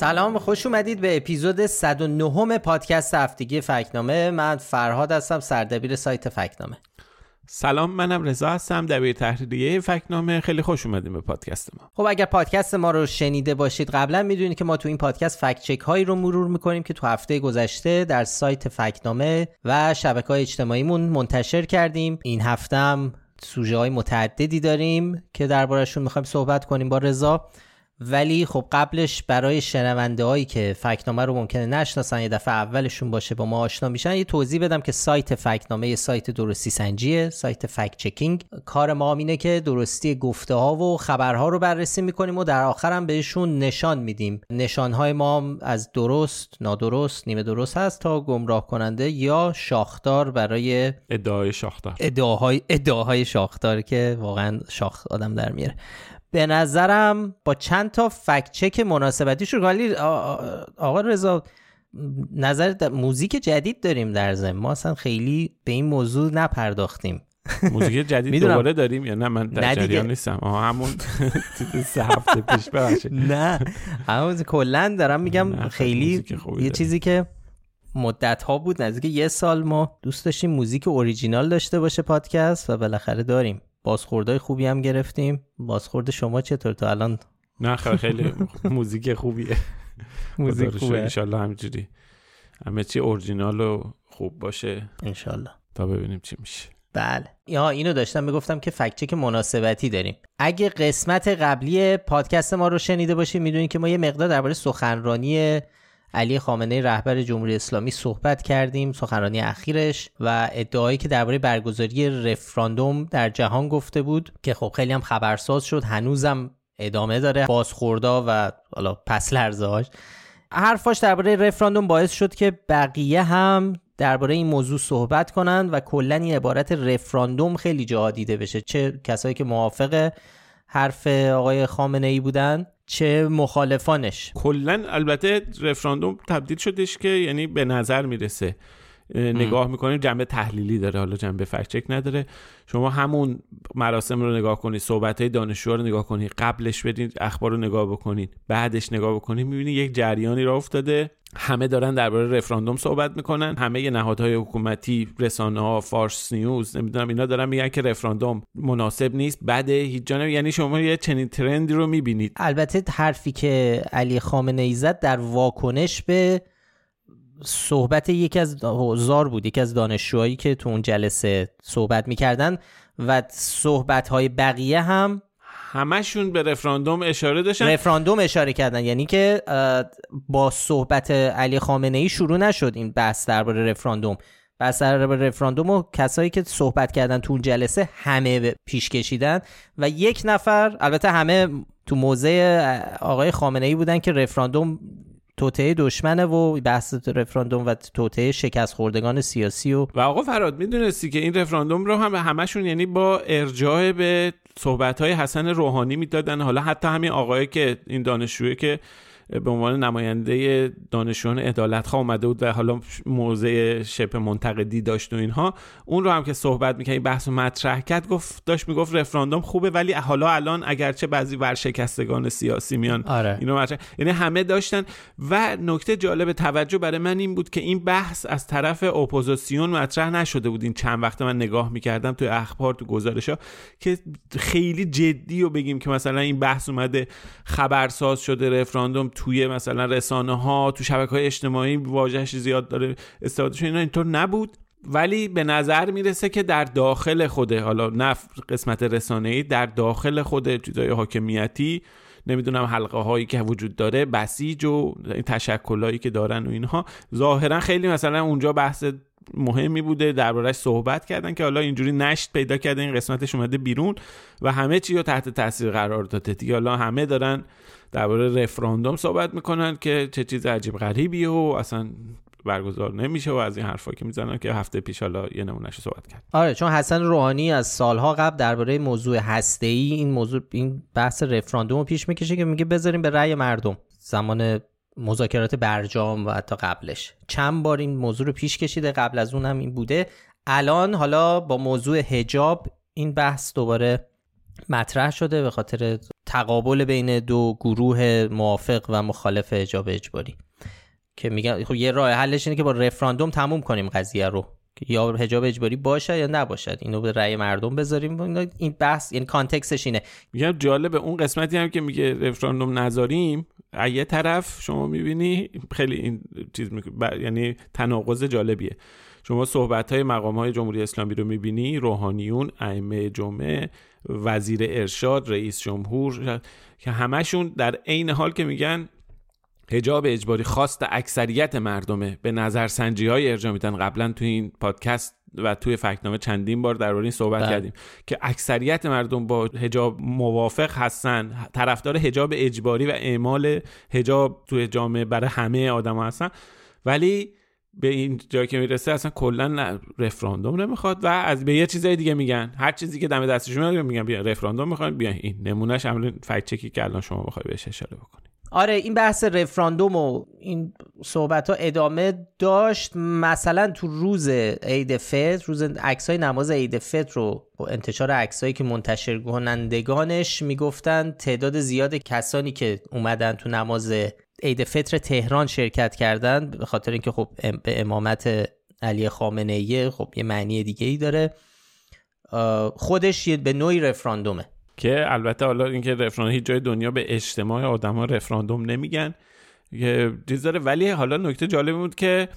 سلام خوش اومدید به اپیزود 109 پادکست هفتگی فکنامه. من فرهاد هستم سردبیر سایت فکنامه. سلام منم رضا هستم دبیر تحریریه فکنامه. خیلی خوش اومدیم به پادکست ما. خب اگر پادکست ما رو شنیده باشید قبلا می‌دونید که ما تو این پادکست فکت چک هایی رو مرور می‌کنیم که تو هفته گذشته در سایت فکنامه و شبکه های اجتماعیمون منتشر کردیم. این هفته هم سوژه های متعددی داریم که دربارشون می‌خوایم صحبت کنیم. با رضا ولی خب قبلش برای شنونده هایی که فکنامه رو ممکنه نشناسن یه دفعه اولشون باشه با ما آشنا میشن یه توضیح بدم که سایت فکنامه یه سایت درستی سنجیه سایت فکت چکینگ. کار ما اینه که درستی گفته ها و خبرها رو بررسی می‌کنیم و در آخر هم بهشون نشان میدیم. نشان های ما از درست نادرست نیمه درست هست تا گمراه کننده یا شاخدار برای ادعای شاخدار. ادعاهای ادعاهای شاخدار که واقعا شاخ آدم در میاره. به نظرم با چند تا فکت چک مناسبتی شد ولی آقا رضا نظر موزیک جدید داریم در زم ما اصلا خیلی به این موضوع نپرداختیم. موزیک جدید دوباره داریم یا نه؟ من در جریان نیستم. آها همون سه هفته پیش ببخشید. نه. همون کلا دارم میگم خیلی یه چیزی که مدت ها بود نزدیک یه سال ما دوست داشتیم موزیک اوریجینال داشته باشه پادکست و بالاخره داریم. بازخوردهای خوبی هم گرفتیم. بازخورد شما چطور تا الان؟ نه خیلی موزیک خوبیه. موزیک خوبه. انشالله همجوری. همه چی اورجینال و خوب باشه. انشالله. تا ببینیم چی میشه. بله. یا اینو داشتم می‌گفتم که فکچک مناسبتی داریم. اگه قسمت قبلی پادکست ما رو شنیده باشید می‌دونید که ما یه مقدار درباره سخنرانی علی خامنه رهبر جمهوری اسلامی صحبت کردیم سخنرانی اخیرش و ادعایی که درباره برگزاری رفراندوم در جهان گفته بود که خب خیلی هم خبرساز شد هنوزم ادامه داره بازخوردا و حالا پس لرزهاش حرفاش درباره رفراندوم باعث شد که بقیه هم درباره این موضوع صحبت کنند و کلا این عبارت رفراندوم خیلی جا دیده بشه. چه کسایی که موافق حرف آقای خامنه ای بودن چه مخالفانش. کلا البته رفراندوم تبدیل شدش که یعنی به نظر می‌رسه. نگاه می‌کنیم جنبه تحلیلی داره حالا جنبه فکچک نداره. شما همون مراسم رو نگاه کنید صحبت های دانشجوها رو نگاه کنید قبلش بدین اخبار رو نگاه بکنید بعدش نگاه بکنید می‌بینید یک جریانی را افتاده. همه دارن درباره رفراندوم صحبت می‌کنن. همه نهادهای حکومتی رسانه ها فارس نیوز نمی‌دونم اینا دارن میگن که رفراندوم مناسب نیست بعد هیچ جانب یعنی شما یه چنین ترندی رو می‌بینید. البته حرفی که علی خامنه ای زد در واکنش به صحبت یکی از حضار بود یکی از دانشجوهایی که تو اون جلسه صحبت می‌کردن و صحبت های بقیه هم همشون به رفراندوم اشاره داشتن. رفراندوم اشاره کردن. یعنی که با صحبت علی خامنه ای شروع نشد این بحث درباره رفراندوم. بحث درباره رفراندوم و کسایی که صحبت کردن تو اون جلسه همه پیش کشیدن و یک نفر البته همه تو موضع آقای خامنه ای بودن که رفراندوم توطعه دشمنه و بحث رفراندوم و توطعه شکست خوردگان سیاسی و و آقا فراد می‌دونستی که این رفراندوم رو هم همشون یعنی با ارجاع به صحبت های حسن روحانی می‌دادن. حالا حتی همین آقایی که این دانشجویی که به عنوان نماینده دانشجویان عدالت خواه اومده بود و حالا موضع شبه منتقدی داشت و اینها اون رو هم که صحبت می‌کنه این بحث مطرح کرد گفت داشت می‌گفت رفراندوم خوبه ولی حالا الان اگرچه بعضی ورشکستگان سیاسی میان آره. اینو مطرح یعنی همه داشتن و نکته جالب توجه برای من این بود که این بحث از طرف اپوزیسیون مطرح نشده بود این چند وقت من نگاه می‌کردم تو اخبار تو گزارش ها که خیلی جدی و بگیم که مثلا این بحث اومده خبرساز شده رفراندوم توی مثلا رسانه ها تو شبکه های اجتماعی واژهش زیاد داره استفاده اینا اینطور نبود. ولی به نظر می‌رسه که در داخل خوده حالا نه قسمت رسانه ای در داخل خود چیزای حاکمیتی نمی‌دونم حلقه هایی که وجود داره بسیج و تشکلایی که دارن و اینها. ظاهرا خیلی مثلا اونجا بحث مهمی بوده دربارش صحبت کردن که حالا اینجوری نشت پیدا کرده این قسمتش اومده بیرون و همه چی رو تحت تاثیر قرار داده. دیگه حالا همه دارن درباره رفراندوم صحبت می‌کنن که چه چیز عجیب غریبیه و اصلا برگزار نمیشه و از این حرفا که می‌زنن که هفته پیش حالا یه نمونهش صحبت کرد. آره چون حسن روحانی از سالها قبل درباره موضوع هسته ای این موضوع این بحث رفراندوم رو پیش می‌کشه که میگه بذاریم به رأی مردم. زمان مذاکرات برجام و حتی قبلش. چند بار این موضوع رو پیش کشیده قبل از اون هم این بوده. الان حالا با موضوع هجاب این بحث دوباره مطرح شده به خاطر تقابل بین دو گروه موافق و مخالف حجاب اجباری. که میگن خب یه راه حلش اینه که با رفراندوم تموم کنیم قضیه رو. یا حجاب اجباری باشه یا نباشد اینو به رأی مردم بذاریم. این بحث یعنی کانتکستش اینه. میگم جالبه اون قسمتی هم که میگه رفراندوم نذاریم یه طرف شما می‌بینی خیلی این چیز می... یعنی تناقض جالبیه. شما صحبت های مقام های جمهوری اسلامی رو می‌بینی روحانیون ائمه جمعه وزیر ارشاد رئیس جمهور که همشون در عین حال که میگن هجاب اجباری خواست اکثریت مردمه به نظر سنجی های ارجاع میدن. قبلا توی این پادکست و توی فکنامه چندین بار در این صحبت بله. کردیم که اکثریت مردم با هجاب موافق هستن. طرفدار هجاب اجباری و اعمال هجاب توی جامعه برای همه آدم هستن. ولی به این جایی که می‌رسه اصلا کلا رفراندوم نمی‌خواد و از به یه چیزای دیگه میگن. هر چیزی که دم دستشون میاد میگن بیا رفراندوم می‌خوایم بیا این نمونهش. همون فکت چکی که الان شما بخوای بهش اشاره بکنی. آره این بحث رفراندوم و این صحبت ها ادامه داشت. مثلا تو روز عید فطر روز عکسای نماز عید فطر رو با انتشار عکسایی که منتشر کنندگانش می‌گفتن تعداد زیاد کسانی که اومدن تو نماز عید فطر تهران شرکت کردن به خاطر اینکه خب به امامت علی خامنه ای خب یه معنی دیگه ای داره خودش به نوعی رفراندومه. که البته حالا اینکه رفراندوم هیچ جای دنیا به اجتماع آدما رفراندوم نمیگن چیز داره. ولی حالا نکته جالب بود که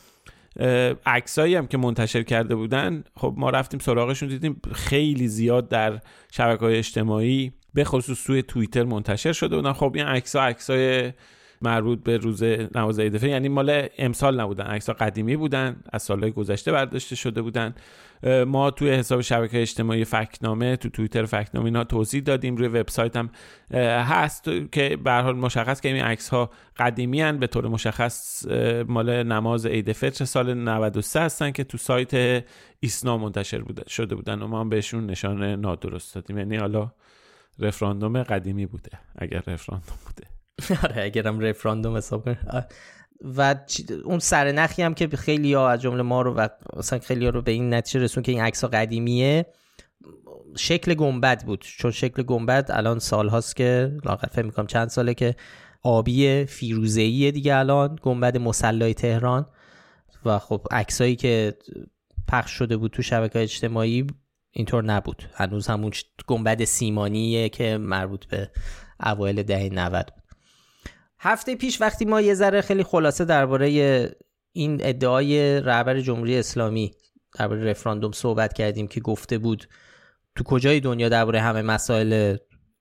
عکسایی هم که منتشر کرده بودن خب ما رفتیم سراغشون دیدیم خیلی زیاد در شبکه های اجتماعی به خصوص توی توییتر منتشر شده بودن. خب این عکس عکسای مربوط به روز نماز عید یعنی مال امسال نبودن عکس قدیمی بودن از سالهای گذشته برداشته شده بودن. ما توی حساب شبکه اجتماعی فکنامه تو توییتر فکنامه اینا توضیح دادیم روی وبسایت هم هست که به حال مشخص که این عکس ها قدیمی هن به طور مشخص مال نماز عید فطر سال 93 هستن که تو سایت ایسنا منتشر بوده شده بودن و ما هم بهشون نشان نادرست دادیم. یعنی حالا رفراندوم قدیمی بوده اگر رفراندوم بوده. آره اگرم رفراندوم حساب و اون سرنخی هم که خیلی ها از جمله ما رو و مثلا خیلی ها رو به این نتیجه رسون که این عکس قدیمیه شکل گنبد بود. چون شکل گنبد الان سال هاست که لاغر فهم می‌کنم چند ساله که آبی فیروزه‌ای دیگه الان گنبد مسلای تهران. و خب عکسایی که پخش شده بود تو شبکه اجتماعی اینطور نبود. هنوز همون گنبد سیمانیه که مربوط به اوایل دهه 90 بود. هفته پیش وقتی ما یه ذره خیلی خلاصه درباره این ادعای رهبر جمهوری اسلامی درباره رفراندوم صحبت کردیم که گفته بود تو کجای دنیا درباره همه مسائل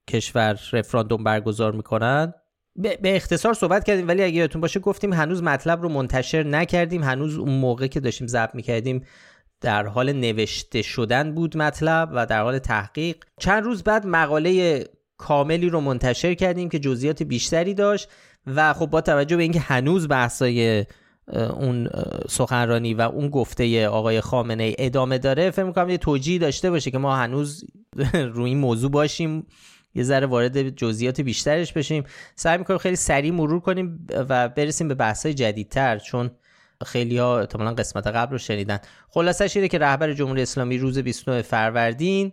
کشور رفراندوم برگزار می‌کنن؟ به اختصار صحبت کردیم ولی اگه یادتون باشه گفتیم هنوز مطلب رو منتشر نکردیم. هنوز اون موقع که داشتیم ضبط می‌کردیم در حال نوشته شدن بود مطلب و در حال تحقیق. چند روز بعد مقاله کاملی رو منتشر کردیم که جزئیات بیشتری داشت. و خب با توجه به اینکه هنوز بحثای اون سخنرانی و اون گفته آقای خامنه ادامه داره فکر می‌کنم یه توجیه داشته باشه که ما هنوز روی این موضوع باشیم یه ذره وارد جزئیات بیشترش بشیم. سعی می‌کنیم خیلی سریع مرور کنیم و برسیم به بحثای جدیدتر چون خیلی ها قسمت قبل رو شنیدن. خلاصش اینه که رهبر جمهوری اسلامی روز 29 فروردین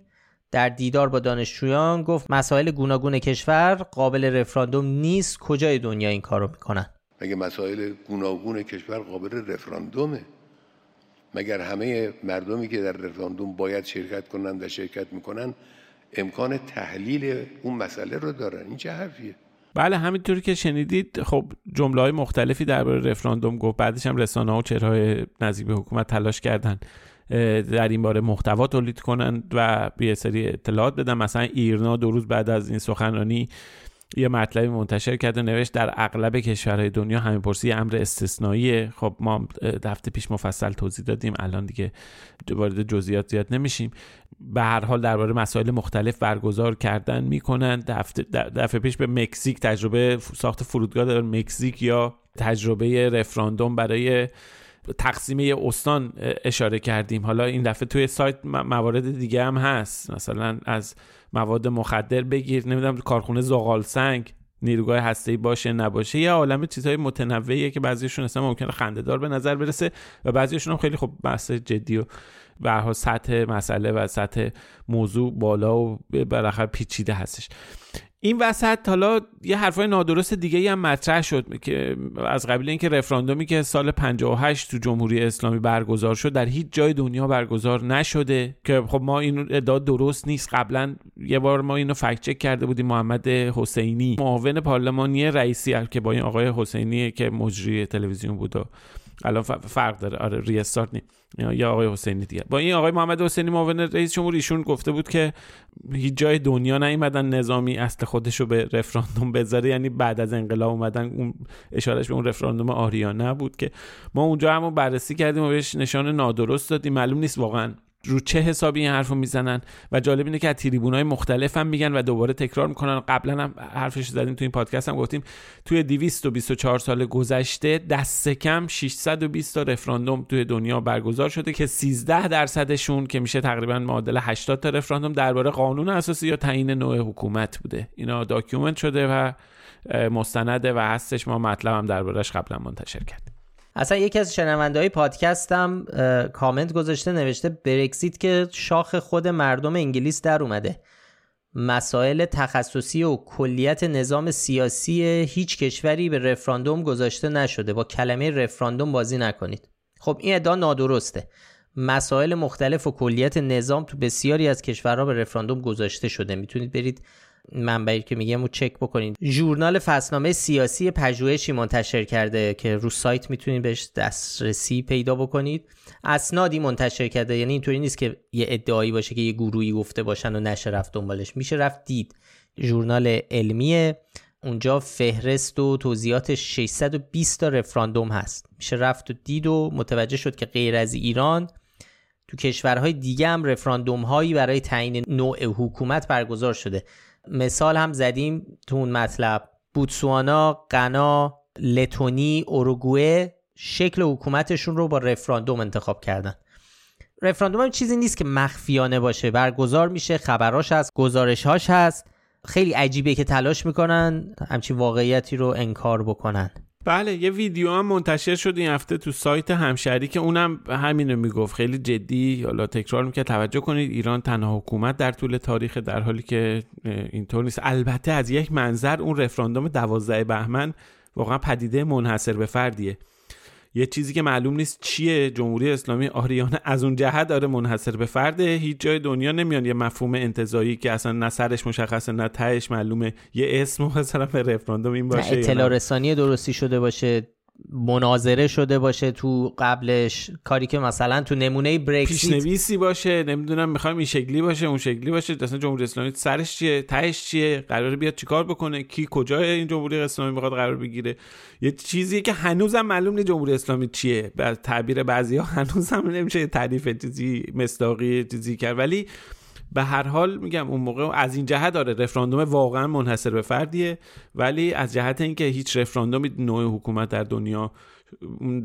در دیدار با دانشجویان گفت مسائل گوناگون کشور قابل رفراندوم نیست کجای دنیا این کارو می‌کنن؟ مگه مسائل گوناگون کشور قابل رفراندومه؟ مگر همه مردمی که در رفراندوم باید شرکت کنند و شرکت می‌کنن امکان تحلیل اون مسئله رو دارن؟ این چه حرفیه؟ بله همینطوری که شنیدید خب جمله های مختلفی درباره رفراندوم گفت بعدش هم رسانه ها و چهرهای نزدیک به حکومت تلاش کردن. در این باره محتوا تولید کنند و یه سری اطلاعات بدن. مثلا ایرنا دو روز بعد از این سخنرانی یه مطلبی منتشر کرده نوشت در اغلب کشورهای دنیا همین پرسی امر استثنائیه. خب ما هفته پیش مفصل توضیح دادیم الان دیگه وارد جزئیات زیاد نمیشیم. به هر حال درباره مسائل مختلف برگزار کردن می‌کنن. دفعه پیش به مکزیک تجربه ساخت فرودگاه در مکزیک یا تجربه رفراندوم برای تقسیمه استان اشاره کردیم. حالا این دفعه توی سایت موارد دیگه هم هست. مثلا از مواد مخدر بگیر نمی‌دونم کارخونه زغال سنگ نیروگاه هسته‌ای باشه نباشه یه عالم چیزهای متنوعیه که بعضیشون اصلا ممکنه خندهدار به نظر برسه و بعضیشون هم خیلی خب بحث جدی و به سطح مسئله و سطح موضوع بالا و بالاخره پیچیده هستش. این وسط حالا یه حرفای نادرست دیگه هم مطرح شد که از قبیل اینکه رفراندومی که سال 58 تو جمهوری اسلامی برگزار شد در هیچ جای دنیا برگزار نشده که خب ما این ادعا درست نیست. قبلا یه بار ما اینو فکت چک کرده بودیم محمد حسینی معاون پارلمانی رئیسی که با این آقای حسینی که مجری تلویزیون بود و الان فرق داره. آره ریستارت نی. یا آقای حسینی دیگه. با این آقای محمد حسینی معاون رئیس جمهور ایشون گفته بود که هیچ جای دنیا نیومدن نظامی اصل خودش رو به رفراندوم بذاره. یعنی بعد از انقلاب اومدن اون اشارش به اون رفراندوم آریانه بود که ما اونجا هم بررسی کردیم و بهش نشان نادرست دادیم. معلوم نیست واقعا رو چه حسابی این حرفو می‌زنن؟ و جالب اینه که از های مختلف هم میگن و دوباره تکرار می‌کنن. قبلا هم حرفش زدیم تو این پادکست هم گفتیم توی 224 سال گذشته دست کم 620 تا رفراندوم توی دنیا برگزار شده که 13 درصدشون که میشه تقریبا معادل 80 تا رفراندوم درباره قانون اساسی یا تعیین نوع حکومت بوده. اینا document شده و مستنده و هستش. ما مطلب هم دربارهش قبلا منتشر کردیم. اصلا یکی از شنونده های پادکستم کامنت گذاشته نوشته برکسیت که شاخ خود مردم انگلیس در اومده. مسائل تخصصی و کلیت نظام سیاسی هیچ کشوری به رفراندوم گذاشته نشده. با کلمه رفراندوم بازی نکنید. خب این ادعا نادرسته. مسائل مختلف و کلیت نظام تو بسیاری از کشورها به رفراندوم گذاشته شده. می‌تونید برید منبعی که میگم رو چک بکنید. ژورنال فصلنامه سیاسی پژوهشی منتشر کرده که رو سایت می‌تونید بهش دسترسی پیدا بکنید. اسنادی منتشر کرده یعنی اینطوری نیست که یه ادعایی باشه که یه گروهی گفته باشن و نشه رفت دنبالش. میشه رفت دید. ژورنال علمیه. اونجا فهرست و توضیحات 620 تا رفراندوم هست. میشه رفت و دید و متوجه شد که غیر از ایران تو کشورهای دیگه هم رفراندوم هایی برای تعیین نوع حکومت برگزار شده. مثال هم زدیم تو اون مطلب. بوتسوانا، غنا، لتونی، اوروگوئه شکل حکومتشون رو با رفراندوم انتخاب کردن. رفراندوم هم چیزی نیست که مخفیانه باشه. برگزار میشه خبراش هست گزارشهاش هست. خیلی عجیبه که تلاش می‌کنن همچین واقعیتی رو انکار بکنن. بله یه ویدیو هم منتشر شد این هفته تو سایت همشهری که اونم همینو می‌گفت. خیلی جدی حالا تکرار می‌کرد. توجه کنید ایران تنها حکومت در طول تاریخ در حالی که اینطور نیست. البته از یک منظر اون رفراندوم دوازده بهمن واقعا پدیده منحصر به فردیه. یه چیزی که معلوم نیست چیه. جمهوری اسلامی آریانه از اون جهت داره منحصر به فرده. هیچ جای دنیا نمیان یه مفهوم انتظایی که اصلا نه سرش مشخصه نه تهش معلومه. یه اسم مثلا به رفراندوم این باشه اطلاع رسانی درستی شده باشه. مناظره شده باشه تو قبلش. کاری که مثلا تو نمونه برکسیت پیشنویسی باشه نمی‌دونم می‌خوایم این شکلی باشه اون شکلی باشه اصلا جمهوری اسلامی سرش چیه تهش چیه قراره بیاد چیکار بکنه کی کجای این جمهوری اسلامی می‌خواد قرار بگیره. یه چیزی که هنوزم معلوم نیست جمهوری اسلامی چیه. به تعبیر بعضیا هنوزم نمیشه تعریف چیزی مصداقی چیزی کرد. ولی به هر حال میگم اون موقع از این جهت داره رفراندوم واقعا منحصر به فردیه ولی از جهت اینکه هیچ رفراندومی نوع حکومت در دنیا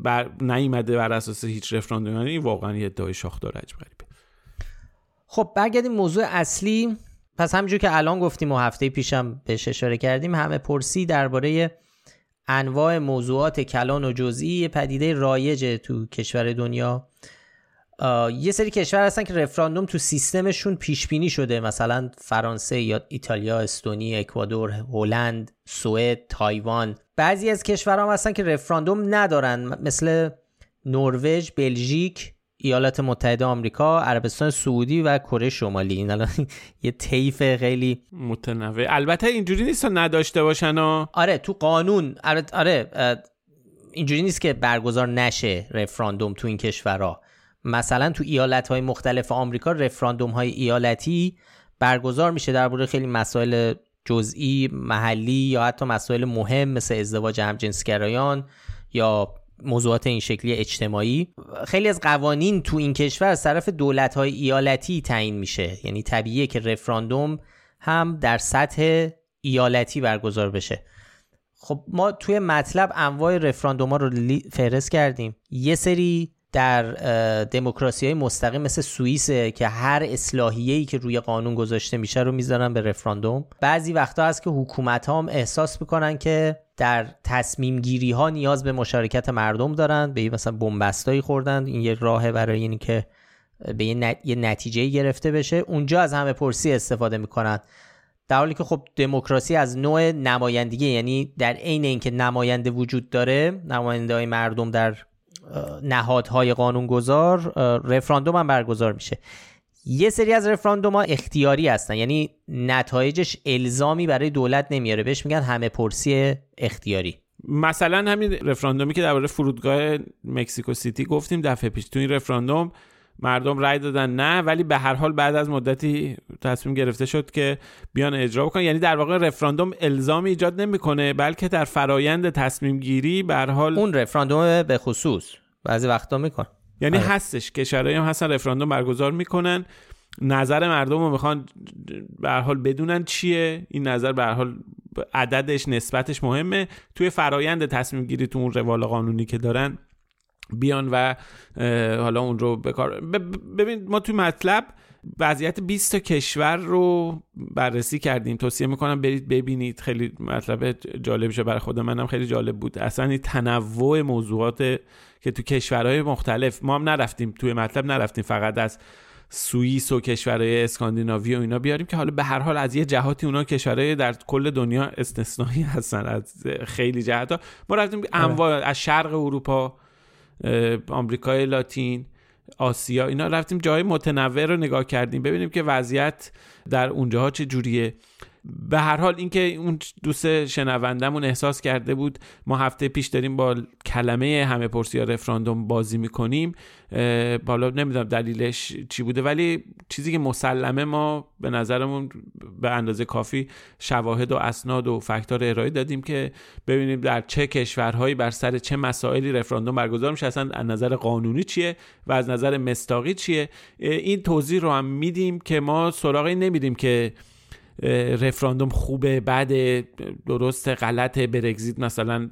بر نیامده بر اساس هیچ رفراندومی یعنی واقعا یه ادعای شاخدار عجب غریبه. خب برگردیم موضوع اصلی. پس همینجور که الان گفتیم و هفته پیشم بهش اشاره کردیم همه پرسی درباره انواع موضوعات کلان و جزئی پدیده رایج تو کشور دنیا یه سری کشور هستن که رفراندوم تو سیستمشون پیش بینی شده مثلا فرانسه یا ایتالیا، استونی، اکوادور، هلند، سوئد، تایوان. بعضی از کشورها هستن که رفراندوم ندارن مثل نروژ، بلژیک، ایالات متحده آمریکا، عربستان سعودی و کره شمالی. این الان یه طیف خیلی متنوع. البته اینجوری نیست نداشته باشن آره تو قانون آره, آره اینجوری نیست که برگزار نشه رفراندوم تو این کشورها مثلا تو ایالت های مختلف آمریکا رفراندوم های ایالتی برگزار میشه درباره خیلی مسائل جزئی محلی یا حتی مسائل مهم مثل ازدواج همجنسگرایان یا موضوعات این شکلی اجتماعی. خیلی از قوانین تو این کشور از طرف دولت های ایالتی تعیین میشه. یعنی طبیعیه که رفراندوم هم در سطح ایالتی برگزار بشه. خب ما توی مطلب انواع رفراندوم ها رو فهرست کردیم. یه سری در دموکراسی های مستقیم مثل سوئیس که هر اصلاحیه‌ای که روی قانون گذاشته میشه رو می‌ذارن به رفراندوم. بعضی وقتا هست که حکومت هم احساس می‌کنن که در تصمیم گیری ها نیاز به مشارکت مردم دارن. به مثلا بنبستایی خوردن. این یه راه برای اینی که به یه, نتیجه گرفته بشه. اونجا از همه پرسی استفاده می‌کنن. در حالی که خب دموکراسی از نوع نمایندگی یعنی در عین اینکه نماینده وجود داره نماینده های مردم در نهادهای قانونگذار رفراندوم هم برگزار میشه. یه سری از رفراندوم ها اختیاری هستن یعنی نتایجش الزامی برای دولت نمیاره. بهش میگن همه پرسی اختیاری. مثلا همین رفراندومی که درباره فرودگاه مکسیکو سیتی گفتیم دفعه پیش. تو این رفراندوم مردم رأی دادن نه ولی به هر حال بعد از مدتی تصمیم گرفته شد که بیان اجرا بکنن. یعنی در واقع رفراندوم الزامی ایجاد نمی‌کنه بلکه در فرایند تصمیم گیری به هر حال اون رفراندوم به خصوص. بعضی وقتا میکن یعنی آره. هستش کشورهایی هم هستن رفراندوم برگزار می‌کنن. نظر مردم رو می‌خوان به هر حال بدونن چیه. این نظر به هر حال عددش نسبتش مهمه. توی فرایند تصمیم گیری تو اون روال قانونی که دارن بیان و حالا اون رو بکار ببین ما توی مطلب وضعیت 20 تا کشور رو بررسی کردیم. توصیه می‌کنم برید ببینید. خیلی مطلب جالب برای خود منم خیلی جالب بود. اصلا این تنوع موضوعات که تو کشورهای مختلف ما هم نرفتیم توی مطلب نرفتیم. فقط از سوئیس و کشورهای اسکاندیناوی و اینا بیاریم که حالا به هر حال از یه جهاتی اونا کشورهای در کل دنیا استثنایی هستن. از خیلی جهات ما رفتیم آره. انواع از شرق اروپا آمریکای لاتین آسیا اینا رفتیم جای متنوع رو نگاه کردیم ببینیم که وضعیت در اونجاها چه جوریه. به هر حال اینکه اون دوست شنوندمون احساس کرده بود ما هفته پیش داریم با کلمه همه پرسی رفراندوم بازی می‌کنیم بالا نمی‌دونم دلیلش چی بوده ولی چیزی که مسلمه ما به نظرمون به اندازه کافی شواهد و اسناد و فکتار ارائه دادیم که ببینیم در چه کشورهایی بر سر چه مسائلی رفراندوم برگزار میشه. اصلا از نظر قانونی چیه و از نظر مستاقی چیه؟ این توضیح رو هم میدیم که ما سراغی نمیدیم که رفراندوم خوبه بعد درست غلط برگزیت مثلا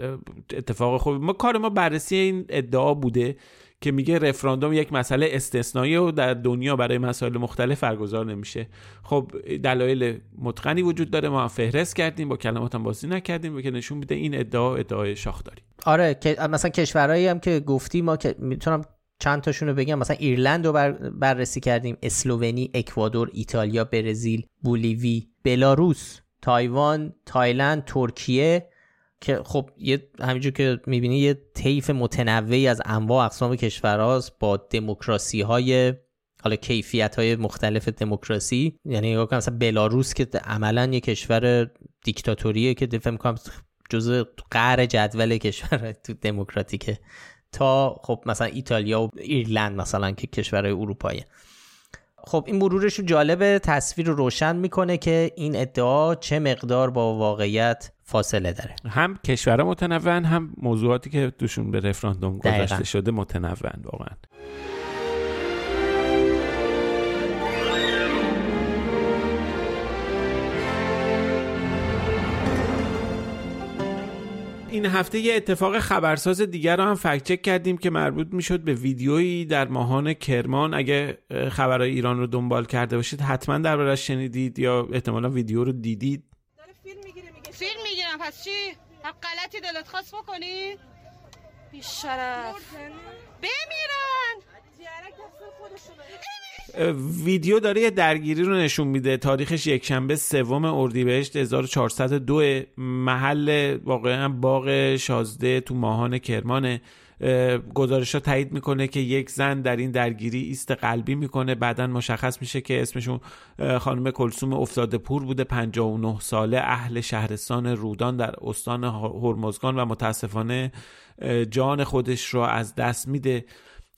اتفاق خوبه ما کار ما بررسی این ادعا بوده که میگه رفراندوم یک مسئله استثنایی و در دنیا برای مسائل مختلف برگزار نمیشه. خب دلایل متقنی وجود داره. ما فهرست کردیم با کلمات هم بازی نکردیم و که نشون میده این ادعا ادعای شاخداریه. آره مثلا کشورهایی هم که گفتی ما که می‌تونم چند تاشون رو بگم. مثلا ایرلند رو بر بررسی کردیم. اسلوونی اکوادور ایتالیا برزیل بولیوی بلاروس تایوان تایلند ترکیه که خب یه همینجور که می‌بینی یه طیف متنوعی از انواع اقسام کشورهاست با دموکراسی های حالا کیفیت های مختلف دموکراسی. یعنی نگاه مثلا بلاروس که عملا یه کشور دیکتاتوریه که فکر می‌کنم جزء قهر جدول کشور تو دموکراتیکه. تا خب مثلا ایتالیا و ایرلند مثلا که کشورهای اروپایی. خب این مرورش رو جالب تصویر رو روشن می‌کنه که این ادعا چه مقدار با واقعیت فاصله داره. هم کشورها متنوعن هم موضوعاتی که دوشون به رفراندوم گذاشته شده متنوعن واقعا. این هفته یه اتفاق خبرساز دیگر رو هم فکت چک کردیم که مربوط می‌شد به ویدیویی در ماهان کرمان. اگه خبرهای ایران رو دنبال کرده باشید حتما دربارش شنیدید یا احتمالا ویدیو رو دیدید. فیلم می‌گیره میگه فیلم می‌گیرم. پس چی؟ غلطی دلت خواست بکنی؟ بیشرف. بمیرن! ویدیو داره یه درگیری رو نشون میده. تاریخش یک شنبه سوم اردیبهشت 1402 محل واقعا باغ شازده تو ماهان کرمانه. گزارش ها تایید می‌کنه که یک زن در این درگیری ایست قلبی می‌کنه. بعدا مشخص میشه که اسمشون خانم کلسوم افتاده پور بوده 59 ساله اهل شهرستان رودان در استان هرمزگان و متاسفانه جان خودش رو از دست میده.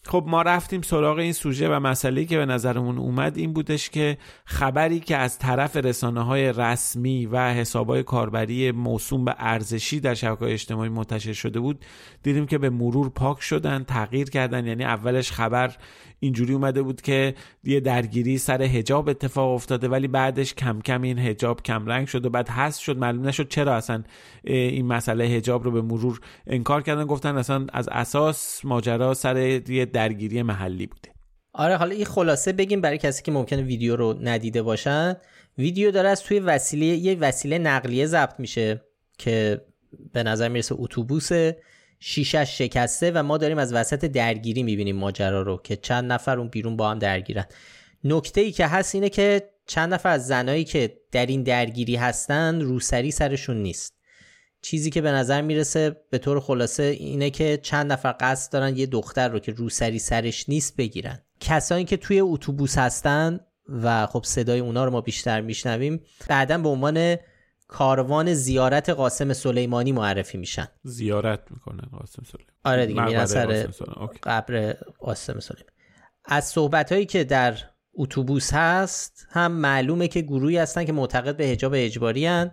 خب ما رفتیم سراغ این سوژه و مسئله که به نظرمون اومد این بودش که خبری که از طرف رسانه های رسمی و حساب های کاربری موسوم به ارزشی در شبکه اجتماعی منتشر شده بود دیدیم که به مرور پاک شدن تغییر کردن یعنی اولش خبر اینجوری اومده بود که یه درگیری سر هجاب اتفاق افتاده ولی بعدش کم کم این هجاب کم رنگ شد و بعد هست شد. معلوم نشد چرا اصلا این مسئله هجاب رو به مرور انکار کردن. گفتن اصلا از اساس ماجرا سر یه درگیری محلی بوده. آره حالا این خلاصه بگیم برای کسی که ممکنه ویدیو رو ندیده باشن. ویدیو داره از توی وسیله یه وسیله نقلیه ضبط میشه که به نظر می‌رسه اتوبوسه. شیشش شکسته و ما داریم از وسط درگیری می‌بینیم ماجرا رو که چند نفر اون بیرون با هم درگیرن. نکته ای که هست اینه که چند نفر از زنایی که در این درگیری هستن روسری سرشون نیست. چیزی که به نظر می‌رسه به طور خلاصه اینه که چند نفر قصد دارن یه دختر رو که روسری سرش نیست بگیرن. کسانی که توی اتوبوس هستن و خب صدای اونا رو ما بیشتر میشنویم بعدا به عنوان کاروان زیارت قاسم سلیمانی معرفی میشن. زیارت می‌کنن قاسم سلیمانی. آره دیگه میرن سر قبر قاسم سلیمانی. از صحبت هایی که در اتوبوس هست هم معلومه که گروهی هستن که معتقد به حجاب اجباری هن.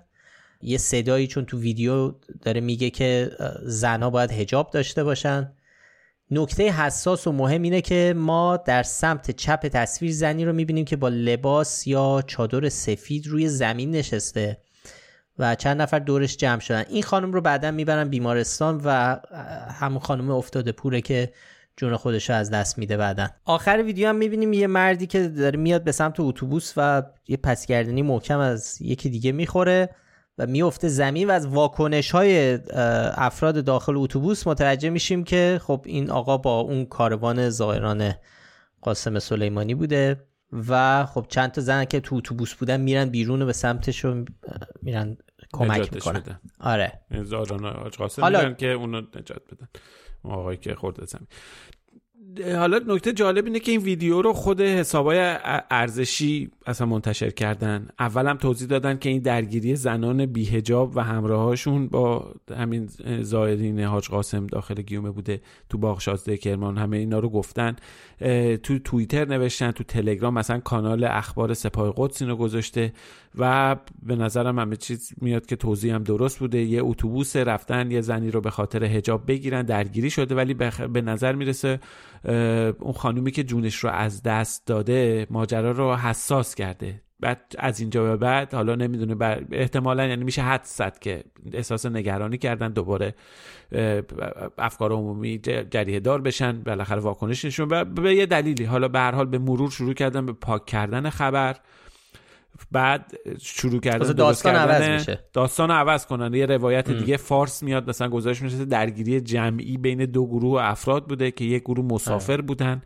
یه صدایی چون تو ویدیو داره میگه که زنها باید حجاب داشته باشن. نکته حساس و مهم اینه که ما در سمت چپ تصویر زنی رو می‌بینیم که با لباس یا چادر سفید روی زمین نشسته. و چند نفر دورش جمع شدن. این خانم رو بعدا می‌برن بیمارستان و همون خانم افتاده پوره که جون خودش رو از دست میده بعدا. آخر ویدیو هم می‌بینیم یه مردی که داره میاد به سمت اتوبوس و یه پسگردنی محکم از یکی دیگه می‌خوره و میفته زمین و از واکنش های افراد داخل اتوبوس متوجه میشیم که خب این آقا با اون کاروان زائران قاسم سلیمانی بوده. و خب چند تا زن که تو اتوبوس بودن میرن بیرون و به سمتش میرن کمک می‌کنن. آره. زائران قاسم حالا... که اونو نجات بدن. آقایی که خورده زمین. حالا نکته جالب اینه که این ویدیو رو خود حسابای ارزشی اصلا منتشر کردن. اولم توضیح دادن که این درگیری زنان بیهجاب و همراهاشون با همین زائرین حاج قاسم داخل گیومه بوده تو باغ شازده کرمان همه اینا رو گفتن. تو توییتر نوشتن تو تلگرام مثلا کانال اخبار سپاه قدس اینو گذاشته و به نظرم همه چیز میاد که توضیح هم درست بوده. یه اتوبوس رفتن یه زنی رو به خاطر هجاب بگیرن درگیری شده ولی به نظر می‌رسه اون خانومی که جونش رو از دست داده ماجرا رو حساس کرده. بعد از اینجا به بعد حالا نمی‌دونه بر... احتمالا یعنی میشه حد زد که احساس نگرانی کردن دوباره افکار عمومی جریه دار بشن بالاخره واکنششون. به یه دلیلی حالا به هر حال به مرور شروع کردن به پاک کردن خبر. بعد شروع کردن داستان عوض میشه. داستان عوض کنن. یه روایت دیگه فارس میاد مثلا گزارش میشه درگیری جمعی بین دو گروه افراد بوده که یک گروه مسافر آره. بودن.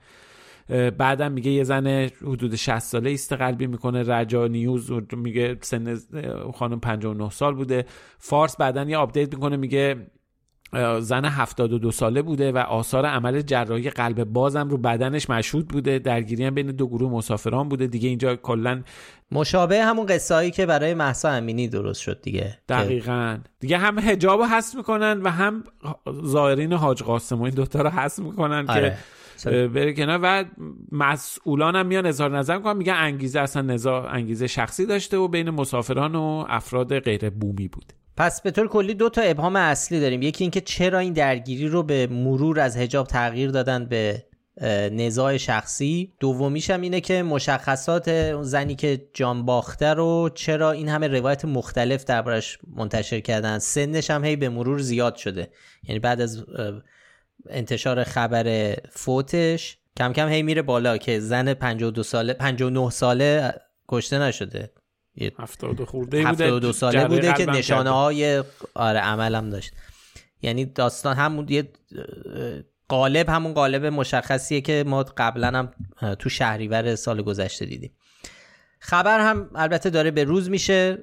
بعدم میگه یه زن حدود 60 ساله است قلبی می‌کنه. رجا نیوز میگه سن خانم 59 سال بوده. فارس بعدا یه آپدیت می‌کنه میگه زن 72 ساله بوده و آثار عمل جراحی قلب بازم رو بدنش مشهود بوده. درگیری هم بین دو گروه مسافران بوده. دیگه اینجا کلا مشابه همون قصه هایی که برای مهسا امینی درست شد دیگه. دقیقا. دیگه هم حجاب رو حذف می‌کنن و هم زائرین حاج قاسم و این دوتا رو حذف می‌کنن آره. که بره کنار. و مسئولان هم میان اظهار نظر می‌کنن. میگن انگیزه اصلا نزاع انگیزه شخصی داشته و بین مسافران و افراد غیر بومی بود. پس به طور کلی دو تا ابهام اصلی داریم. یکی اینکه چرا این درگیری رو به مرور از حجاب تغییر دادن به نزاع شخصی. دومیش هم اینه که مشخصات زنی که جان باخته رو چرا این همه روایت مختلف دربارش منتشر کردن. سنش هم هی به مرور زیاد شده. یعنی بعد از انتشار خبر فوتش کم کم هی میره بالا که زن 52 ساله 59 ساله کشته نشده. هفتاد خورده بوده. دو ساله بوده که نشانه های آره عملم داشت. یعنی داستان همون یه قالب همون قالب مشخصیه که ما قبلا هم تو شهریور سال گذشته دیدیم. خبر هم البته داره به روز میشه.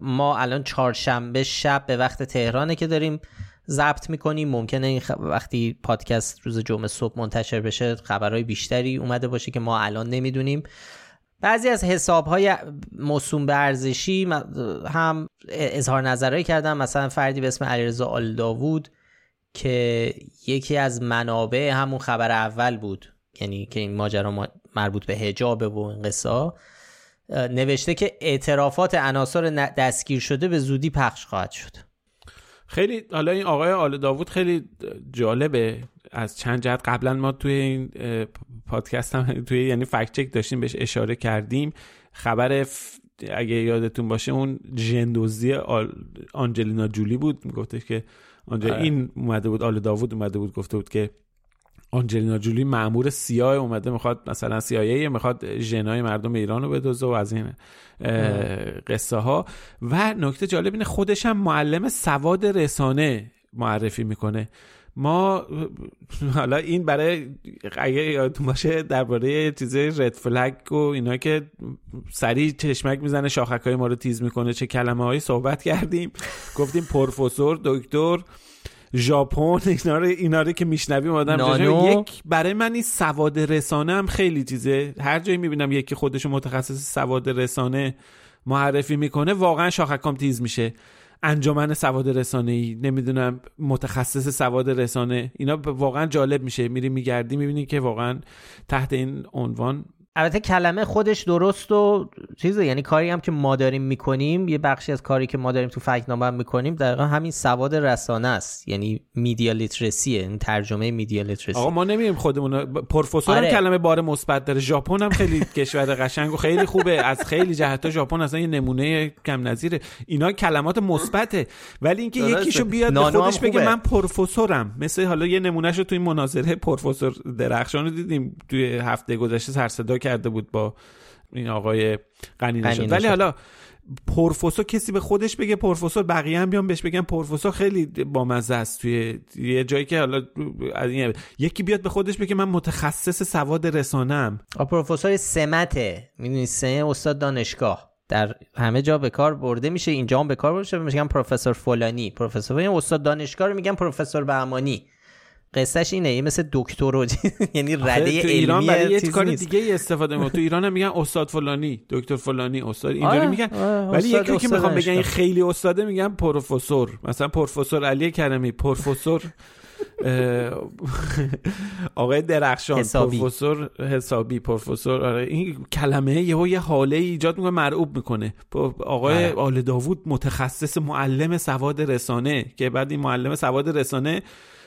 ما الان چهارشنبه شب به وقت تهرانه که داریم ضبط می‌کنیم. ممکنه این وقتی پادکست روز جمعه صبح منتشر بشه خبرهای بیشتری اومده باشه که ما الان نمی‌دونیم. بعضی از حساب های موسوم به ارزشی هم اظهار نظرهایی کردن. مثلا فردی به اسم علیرضا آل داوود که یکی از منابع همون خبر اول بود یعنی که این ماجرا مربوط به حجاب و این قصه نوشته که اعترافات عناصر دستگیر شده به زودی پخش خواهد شد. خیلی حالا این آقای آل داوود خیلی جالبه. از چند جهت قبلا ما توی این پادکست هم توی یعنی فکت چک داشتیم بهش اشاره کردیم. خبر اگه یادتون باشه اون جندوزی آل... آنجلینا جولی بود. می‌گفته که آنجا آره. این اومده بود آل داوود اومده بود گفته بود که آنجلینا جولی معمور سیاه اومده می‌خواد مثلا سیایه می‌خواد ژنای مردم ایران رو بدوزه و از این قصه ها و نکته جالب اینه خودش هم معلم سواد رسانه معرفی می‌کنه. ما حالا این برای اگه یادتون باشه درباره چیز رد فلگ و اینا که سریع چشمک می‌زنه شاخک های ما رو تیز می‌کنه چه کلمه هایی صحبت کردیم. گفتیم پروفسور دکتر ژاپن اینا رو اینا رو که میشنویم آدم یک برای من این سواد رسانه هم خیلی چیزه. هر جایی می‌بینم یکی خودشو متخصص سواد رسانه معرفی می‌کنه واقعا شاخکام تیز میشه. انجمن سواد رسانه ای نمی‌دونم متخصص سواد رسانه اینا واقعا جالب میشه. میری میگردی می‌بینی که واقعا تحت این عنوان البته کلمه خودش درست و چیزه یعنی کاری هم که ما داریم می‌کنیم یه بخشی از کاری که ما داریم تو فکنامه می‌کنیم دقیقا همین سواد رسانه است. یعنی میدیا لیترسیه این ترجمه میدیا لیترسی آقا ما نمیریم خودمون پروفسور آره. کلمه بار مثبت داره. ژاپن هم خیلی کشور قشنگ و خیلی خوبه. از خیلی جهت ژاپن اصلا یه نمونه کم نظیره. اینا کلمات مثبته. ولی اینکه یکیشو بیاد به خودش بگه من پروفسورم. مثل حالا یه نمونهشو تو این مناظره پروفسور درخشان رو دیدیم. توی هفته گذشته سر کرده بود با این آقای غنی نشد. ولی حالا پروفسور کسی به خودش بگه پروفسور بقیه هم بیان بهش بگن. پروفسور خیلی بامزه است توی یه جایی که حالا یکی بیاد به خودش بگه من متخصص سواد رسانه ام. پروفسور سمته. می‌دونی سه استاد دانشگاه. در همه جا به کار برده میشه اینجا هم به کار برده میشه. میگن پروفسور فلانی. پروفسور استاد دانشگاه رو میگن پروفسور بهمانی. قصهش اینه یه مثل دکتر یعنی رده علمی تو ایران برای یه کار دیگه استفاده می‌کنه تو ایران هم میگن استاد فلانی دکتر فلانی استاد اینجوری آره، میگن. آره، ولی یکی که می‌خوام بگن خیلی استاده میگن پروفسور. مثلا پروفسور علی کرمی پروفسور آقای درخشان حسابی. پروفسور حسابی پروفسور آره این کلمه یه یه حاله ایجاد می‌کنه مرعوب می‌کنه. آقای آره. آل داوود متخصص معلم سواد رسانه که بعد این معلم سواد رسانه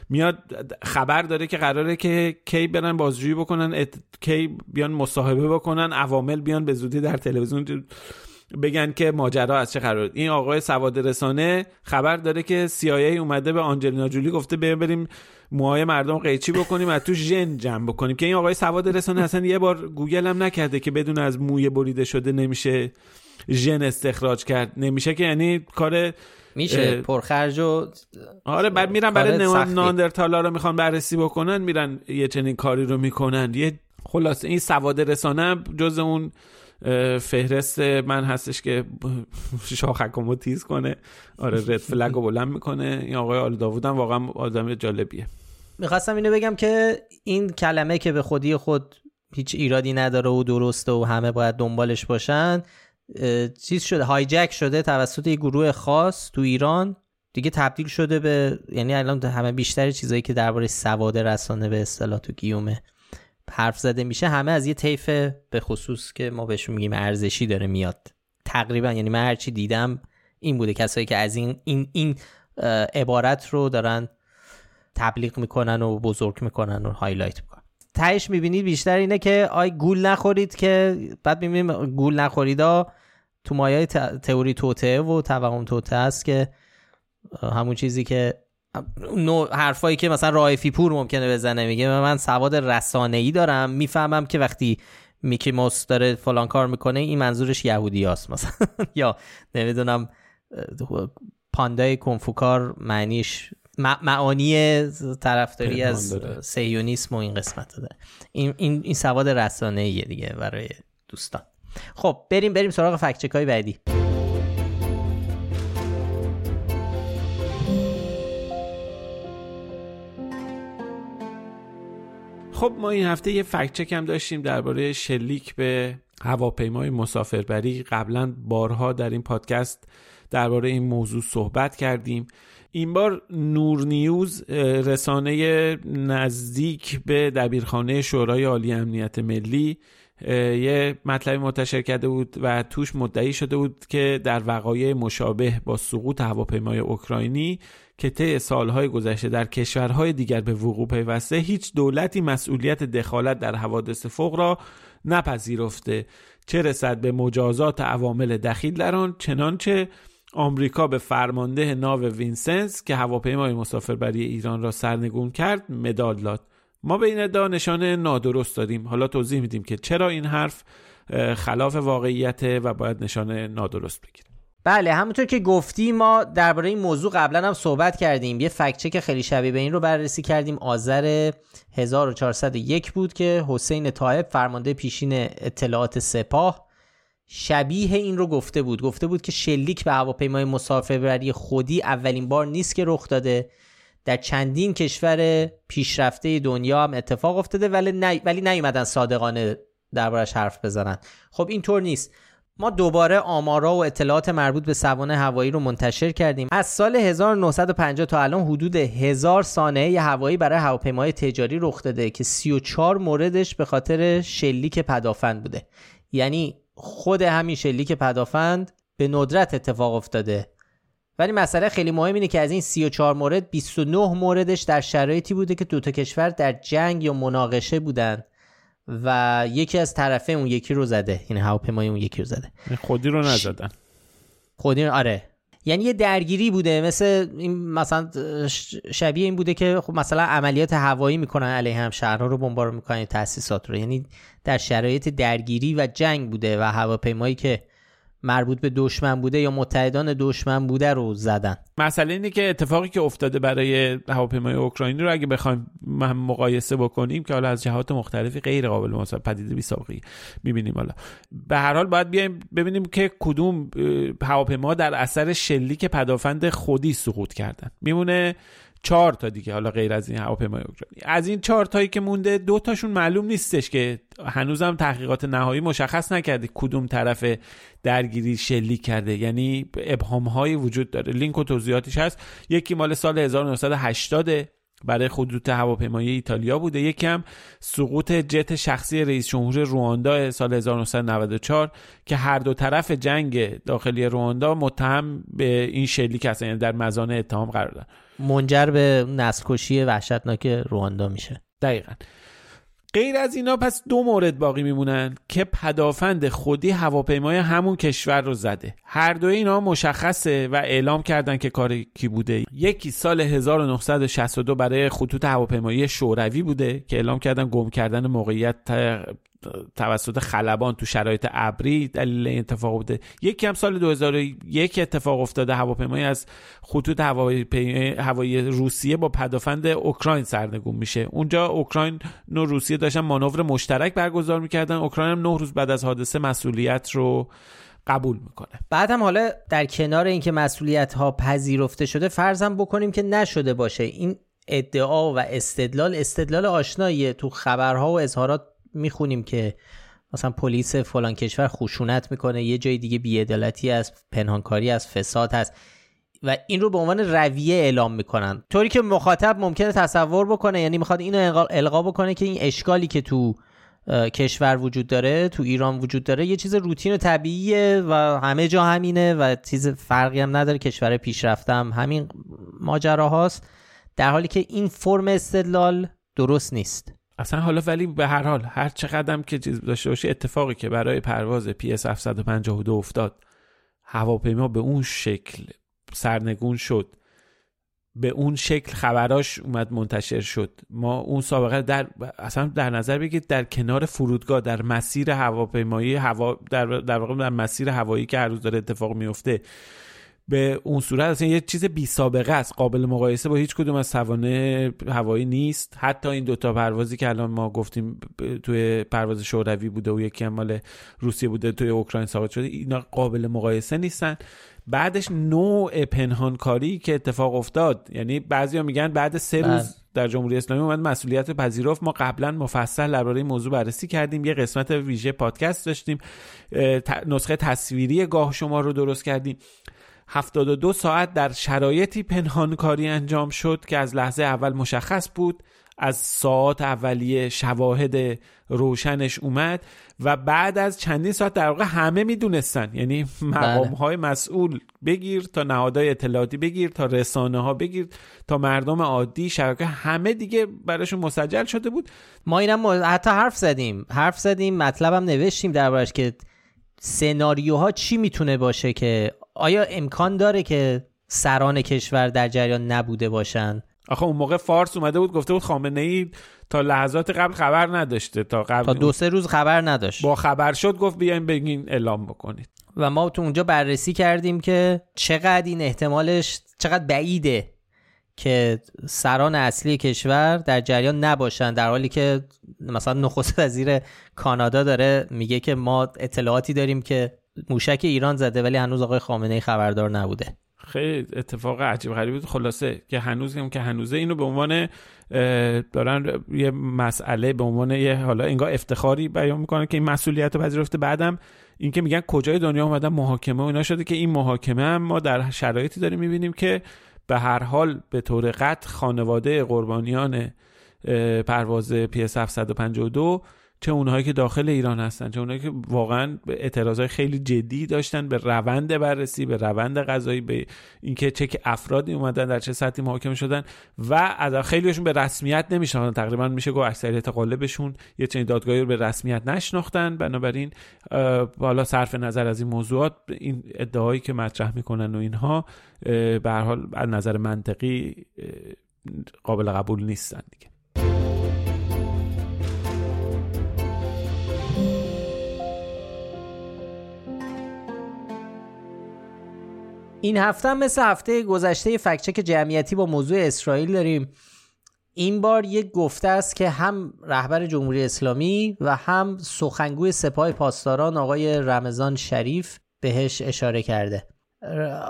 میاد خبر داره که قراره که کی برن بازجویی بکنن کی بیان مصاحبه بکنن عوامل بیان به زودی در تلویزیون بگن که ماجرا از چه قرار. این آقای سواد رسانه خبر داره که CIA اومده به آنجلینا جولی گفته بریم موهای مردم قیچی بکنیم از تو ژن جمع بکنیم. که این آقای سواد رسانه اصلا یه بار گوگل هم نکرده که بدون از موی بریده شده نمیشه ژن استخراج کرد. نمیشه که یعنی کار میشه پرخرج و آره بعد میرن برای ناندرتالا رو می‌خوان بررسی بکنن میرن یه چنین کاری رو می‌کنن. یه خلاصه این سواد رسانه جز اون فهرست من هستش که شاخکمو تیز کنه. آره رد فلگ رو بلند می‌کنه. این آقای آل داوودم واقعا آدم جالبیه. می‌خواستم اینو بگم که این کلمه که به خودی خود هیچ ایرادی نداره و درسته و همه باید دنبالش باشن چیز شده hijack شده توسط یه گروه خاص تو ایران دیگه تبدیل شده به یعنی الان همه بیشتر چیزایی که درباره سواد رسانه به اصطلاح تو گیومه حرف زده میشه همه از یه طیف به خصوص که ما بهشون میگیم ارزشی داره میاد. تقریبا یعنی من هرچی دیدم این بوده کسایی که از این این این عبارت رو دارن تبلیغ می‌کنن و بزرگ می‌کنن و highlight تهش می‌بینید بیشتر اینه که آی گول نخورید که بعد می‌بینیم گول نخوریدا تو مایه تئوری توته و توهم توته است که همون چیزی که نوع حرفایی که مثلا رایفی پور ممکنه بزنه. میگه من سواد رسانه ای دارم. می‌فهمم که وقتی میکی موس داره فلان کار می‌کنه این منظورش یهودی هست مثلا. یا نمی‌دونم پاندای کنفوکار معنیش معانی طرفداری از سیونیسم و این قسمت داره. این, این, این سواد رسانه ایه دیگه برای دوستان. خب بریم بریم سراغ فکچک های بعدی. خب ما این هفته یه فکچک هم داشتیم درباره شلیک به هواپیمای مسافربری. قبلا بارها در این پادکست درباره این موضوع صحبت کردیم. این بار نور نیوز رسانه نزدیک به دبیرخانه شورای عالی امنیت ملی یه مطلبی منتشر کرده بود و توش مدعی شده بود که در وقایع مشابه با سقوط هواپیمای اوکراینی که طی سالهای گذشته در کشورهای دیگر به وقوع پیوسته هیچ دولتی مسئولیت دخالت در حوادث فوق را نپذیرفته. چه رسد به مجازات عوامل دخیل در آن؟ چنانچه آمریکا به فرمانده ناو وینسنس که هواپیمای مسافربری ایران را سرنگون کرد مدال داد. ما به این ادعا نشانه نادرست دادیم. حالا توضیح میدیم که چرا این حرف خلاف واقعیت و باید نشانه نادرست بگیریم بله همونطور که گفتی ما درباره این موضوع قبلا هم صحبت کردیم. یه فکچک خیلی شبیه به این رو بررسی کردیم. آذر 1401 بود که حسین طایب فرمانده پیشین اطلاعات سپاه شبیه این رو گفته بود. گفته بود که شلیک به هواپیمای مسافربری خودی اولین بار نیست که رخ داده. در چندین کشور پیشرفته دنیا هم اتفاق افتاده ولی نی... ولی نیومدن صادقانه دربارش حرف بزنن. خب اینطور نیست. ما دوباره آمارا و اطلاعات مربوط به سوانه هوایی رو منتشر کردیم. از سال 1950 تا الان حدود هزار سانحه هوایی برای هواپیمای تجاری رخ داده که 34 موردش به خاطر شلیک پدافند بوده. یعنی خود همین شلیک پدافند به ندرت اتفاق افتاده. ولی مسئله خیلی مهم اینه که از این 34 مورد 29 موردش در شرایطی بوده که دوتا کشور در جنگ یا مناقشه بودن و یکی از طرفه اون یکی رو زده. یعنی هواپیمای اون یکی رو زده. خودی رو نزدن. خودی رو آره. یعنی یه درگیری بوده مثل این مثلا شبیه این بوده که خب مثلا عملیات هوایی می‌کنن علیه هم شهرها رو بمبار می‌کنن تاسیسات رو. یعنی در شرایط درگیری و جنگ بوده و هواپیمایی که مربوط به دشمن بوده یا متحدان دشمن بوده رو زدن. مسئله اینه که اتفاقی که افتاده برای هواپیمای اوکراینی رو اگه بخوایم مقایسه بکنیم که حالا از جهات مختلفی غیر قابل مقایسه پدیده بی سابقه می‌بینیم حالا. به هر حال باید بیایم ببینیم که کدوم هواپیما در اثر شلیک پدافند خودی سقوط کردن. میمونه چهار تا دیگه حالا غیر از این هواپیمای اوکراینی از این چهار تایی که مونده دو تاشون معلوم نیستش که هنوزم تحقیقات نهایی مشخص نکرده کدوم طرف درگیری شلیک کرده. یعنی ابهام وجود داره. لینک و توضیحاتش هست. یکی مال سال 1980 برای خطوط هواپیمایی ایتالیا بوده. یکی هم سقوط جت شخصی رئیس جمهور رواندا سال 1994 که هر دو طرف جنگ داخلی رواندا متهم به این شلیک هستن یعنی در مزان اتهام قرار دارن. منجر به نسل کشی وحشتناک رواندا میشه. دقیقا. غیر از اینا پس دو مورد باقی میمونن که پدافند خودی هواپیمای همون کشور رو زده. هر دو اینا مشخصه و اعلام کردن که کار کی بوده. یکی سال 1962 برای خطوط هواپیمایی شوروی بوده که اعلام کردن گم کردن موقعیت توسط خلبان تو شرایط ابری دلیل این اتفاق بوده. یکی هم سال 2001 اتفاق افتاده. هواپیمایی از خطوط هوایی هوایی روسیه با پدافند اوکراین سرنگون میشه. اونجا اوکراین و روسیه داشتن مانور مشترک برگزار می‌کردن. اوکراین هم نه روز بعد از حادثه مسئولیت رو قبول می‌کنه. بعد هم حالا در کنار اینکه مسئولیت ها پذیرفته شده فرضم بکنیم که نشده باشه. این ادعا و استدلال استدلال آشناییه تو خبرها و اظهارات می‌خونیم که مثلا پلیس فلان کشور خشونت می‌کنه یه جای دیگه بیعدالتی از پنهانکاری از فساد هست و این رو به عنوان رویه اعلام می‌کنن. طوری که مخاطب ممکنه تصور بکنه یعنی می‌خواد اینو القا بکنه که این اشکالی که تو کشور وجود داره تو ایران وجود داره یه چیز روتین و طبیعیه و همه جا همینه و چیز فرقی هم نداره کشور پیشرفته هم همین ماجراهاست. در حالی که این فرم استدلال درست نیست. اصلا حالا ولی به هر حال هر چقدر که چیز داشته باشه اتفاقی که برای پرواز PS 752 افتاد هواپیما به اون شکل سرنگون شد. به اون شکل خبراش اومد منتشر شد. ما اون سابقه در اصلا در نظر بگید در کنار فرودگاه در مسیر هواپیمایی هوا در در واقع در مسیر هوایی که هر روز داره اتفاق میفته به اون صورت اصلا یه چیز بی سابقه است. قابل مقایسه با هیچ کدوم از سوانه هوایی نیست. حتی این دوتا پروازی که الان ما گفتیم توی پرواز شوروی بوده و یکی مال روسیه بوده توی اوکراین ساقط شده اینا قابل مقایسه نیستن. بعدش نوع پنهانکاری که اتفاق افتاد یعنی بعضیا میگن بعد سه روز بله. در جمهوری اسلامی اومد مسئولیت پذیرفت. ما قبلا مفصل درباره این موضوع بررسی کردیم. یه قسمت ویژه پادکست داشتیم. نسخه تصویری گاه شما رو درست کردیم. 72 ساعت در شرایطی پنهانکاری انجام شد که از لحظه اول مشخص بود از ساعت اولیه شواهد روشنش اومد و بعد از چندین ساعت در واقع همه می‌دونستن. یعنی مقام های مسئول بگیر تا نهادهای اطلاعاتی بگیر تا رسانه ها بگیر تا مردم عادی شبکه همه دیگه براشون مسجل شده بود. ما اینم حتی حرف زدیم. حرف زدیم مطلبم نوشتیم دربارش که سناریوها چی می‌تونه باشه که آیا امکان داره که سران کشور در جریان نبوده باشن؟ آخه اون موقع فارس اومده بود گفته بود خامنه ای تا لحظات قبل خبر نداشته تا قبل تا دو سه روز خبر نداشت. با خبر شد گفت بیاین بگین اعلام بکنید. و ما تو اونجا بررسی کردیم که چقدر این احتمالش چقدر بعیده که سران اصلی کشور در جریان نباشن در حالی که مثلا نخست وزیر کانادا داره میگه که ما اطلاعاتی داریم که موشک ایران زده ولی هنوز آقای خامنه ای خبردار نبوده. خیلی اتفاق عجیب غریبی بود. خلاصه که هنوز هم که هنوزه اینو به عنوان دارن یه مسئله به عنوان یه حالا انگار افتخاری بیان می‌کنن که این مسئولیت رو پذیرفته. بعدم اینکه میگن کجای دنیا اومدن محاکمه و اینا شده که این محاکمه هم ما در شرایطی داریم می‌بینیم که به هر حال به طور قطع خانواده قربانیان پرواز PS 752 چه اونهایی که داخل ایران هستن چه اونهایی که واقعا اعتراضای خیلی جدی داشتن به روند بررسی به روند قضایی به اینکه چه که افرادی اومدن در چه سطحی محاکمه شدن و از خیلیشون به رسمیت نمیشناختن. تقریبا میشه گفت اکثریت غالبشون یه چنین دادگاهی رو به رسمیت نشناختن. بنابراین بالا صرف نظر از این موضوعات این ادعایی که مطرح می‌کنن و اینها به هر حال از نظر منطقی قابل قبول نیستن دیگه. این هفته هم مثل هفته گذشته فکچک جمعیتی با موضوع اسرائیل داریم. این بار یک گفته است که هم رهبر جمهوری اسلامی و هم سخنگوی سپاه پاسداران آقای رمضان شریف بهش اشاره کرده.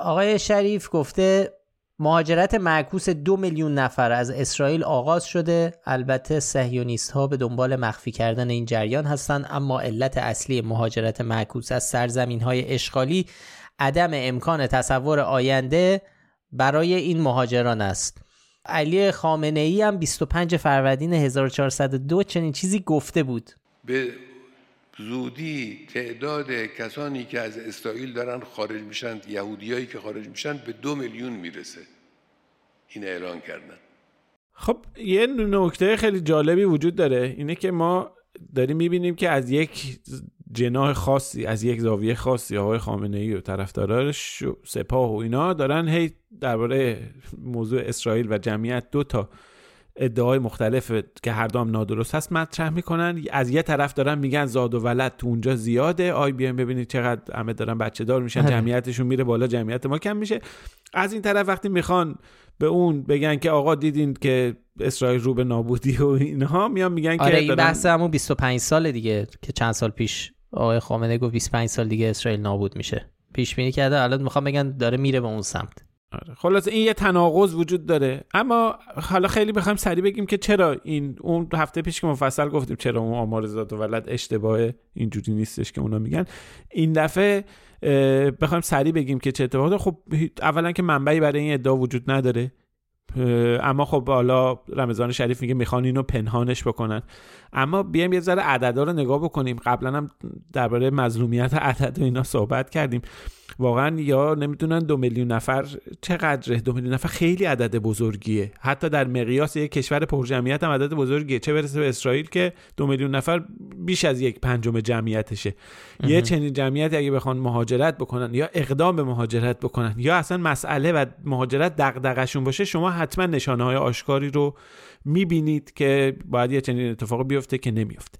آقای شریف گفته مهاجرت معکوس دو میلیون نفر از اسرائیل آغاز شده. البته سهیونیست ها به دنبال مخفی کردن این جریان هستند اما علت اصلی مهاجرت معکوس از سرزمین های اشغالی عدم امکان تصور آینده برای این مهاجران است. علی خامنه ای هم 25 فروردین 1402 چنین چیزی گفته بود. به زودی تعداد کسانی که از اسرائیل دارن خارج میشن یهودیایی که خارج میشن به دو میلیون می‌رسه. این اعلان کردن. خب یه نکته خیلی جالبی وجود داره. اینه که ما داریم می‌بینیم که از یک جناح خاصی از یک زاویه خاصی آقای خامنه ای و طرفداراش سپاه و اینا دارن هی درباره موضوع اسرائیل و جمعیت دو تا ادعای مختلف که هر دو هم نادرست هست مطرح می‌کنن. از یه طرف دارن میگن زاد و ولد تو اونجا زیاده. آی بیایم ببینید چقدر همه دارن بچه دار میشن آره. جمعیتشون میره بالا جمعیت ما کم میشه. از این طرف وقتی می‌خوان به اون بگن که آقا دیدین که اسرائیل رو به نابودی و اینها میان میگن آره که این بحث همون 25 سال دیگه که چند سال پیش آقای خامنه گفت 25 سال دیگه اسرائیل نابود میشه. پیش بینی کرده الان می‌خوام بگن داره میره به اون سمت. آره. خلاص این یه تناقض وجود داره. اما حالا خیلی بخوایم سریع بگیم که چرا این اون هفته پیش که مفصل گفتیم چرا اون آمار زاد و ولد اشتباهه اینجوری نیستش که اونا میگن. این دفعه بخوایم سریع بگیم که چه اتفاقی. خب اولا که منبعی برای این ادعا وجود نداره. اما خب حالا رمضان شریف میگه می‌خوان اینو پنهانش بکنن. اما بیایم یه ذره عددا رو نگاه بکنیم. قبلا هم درباره مظلومیت عدد و اینا صحبت کردیم. واقعا یا نمی‌دونن دو میلیون نفر چقدره؟ دو میلیون نفر خیلی عدد بزرگیه. حتی در مقیاس یک کشور پرجمعیت هم عدد بزرگیه. چه برسه به اسرائیل که دو میلیون نفر بیش از یک پنجم جمعیتشه. یه چنین جمعیت اگه بخوان مهاجرت بکنن یا اقدام به مهاجرت بکنن یا اصلا مسئله و مهاجرت دغدغشون باشه شما حتما نشانه های آشکاری رو می‌بینید که باید یه چنین اتفاقی بیفته که نمیفته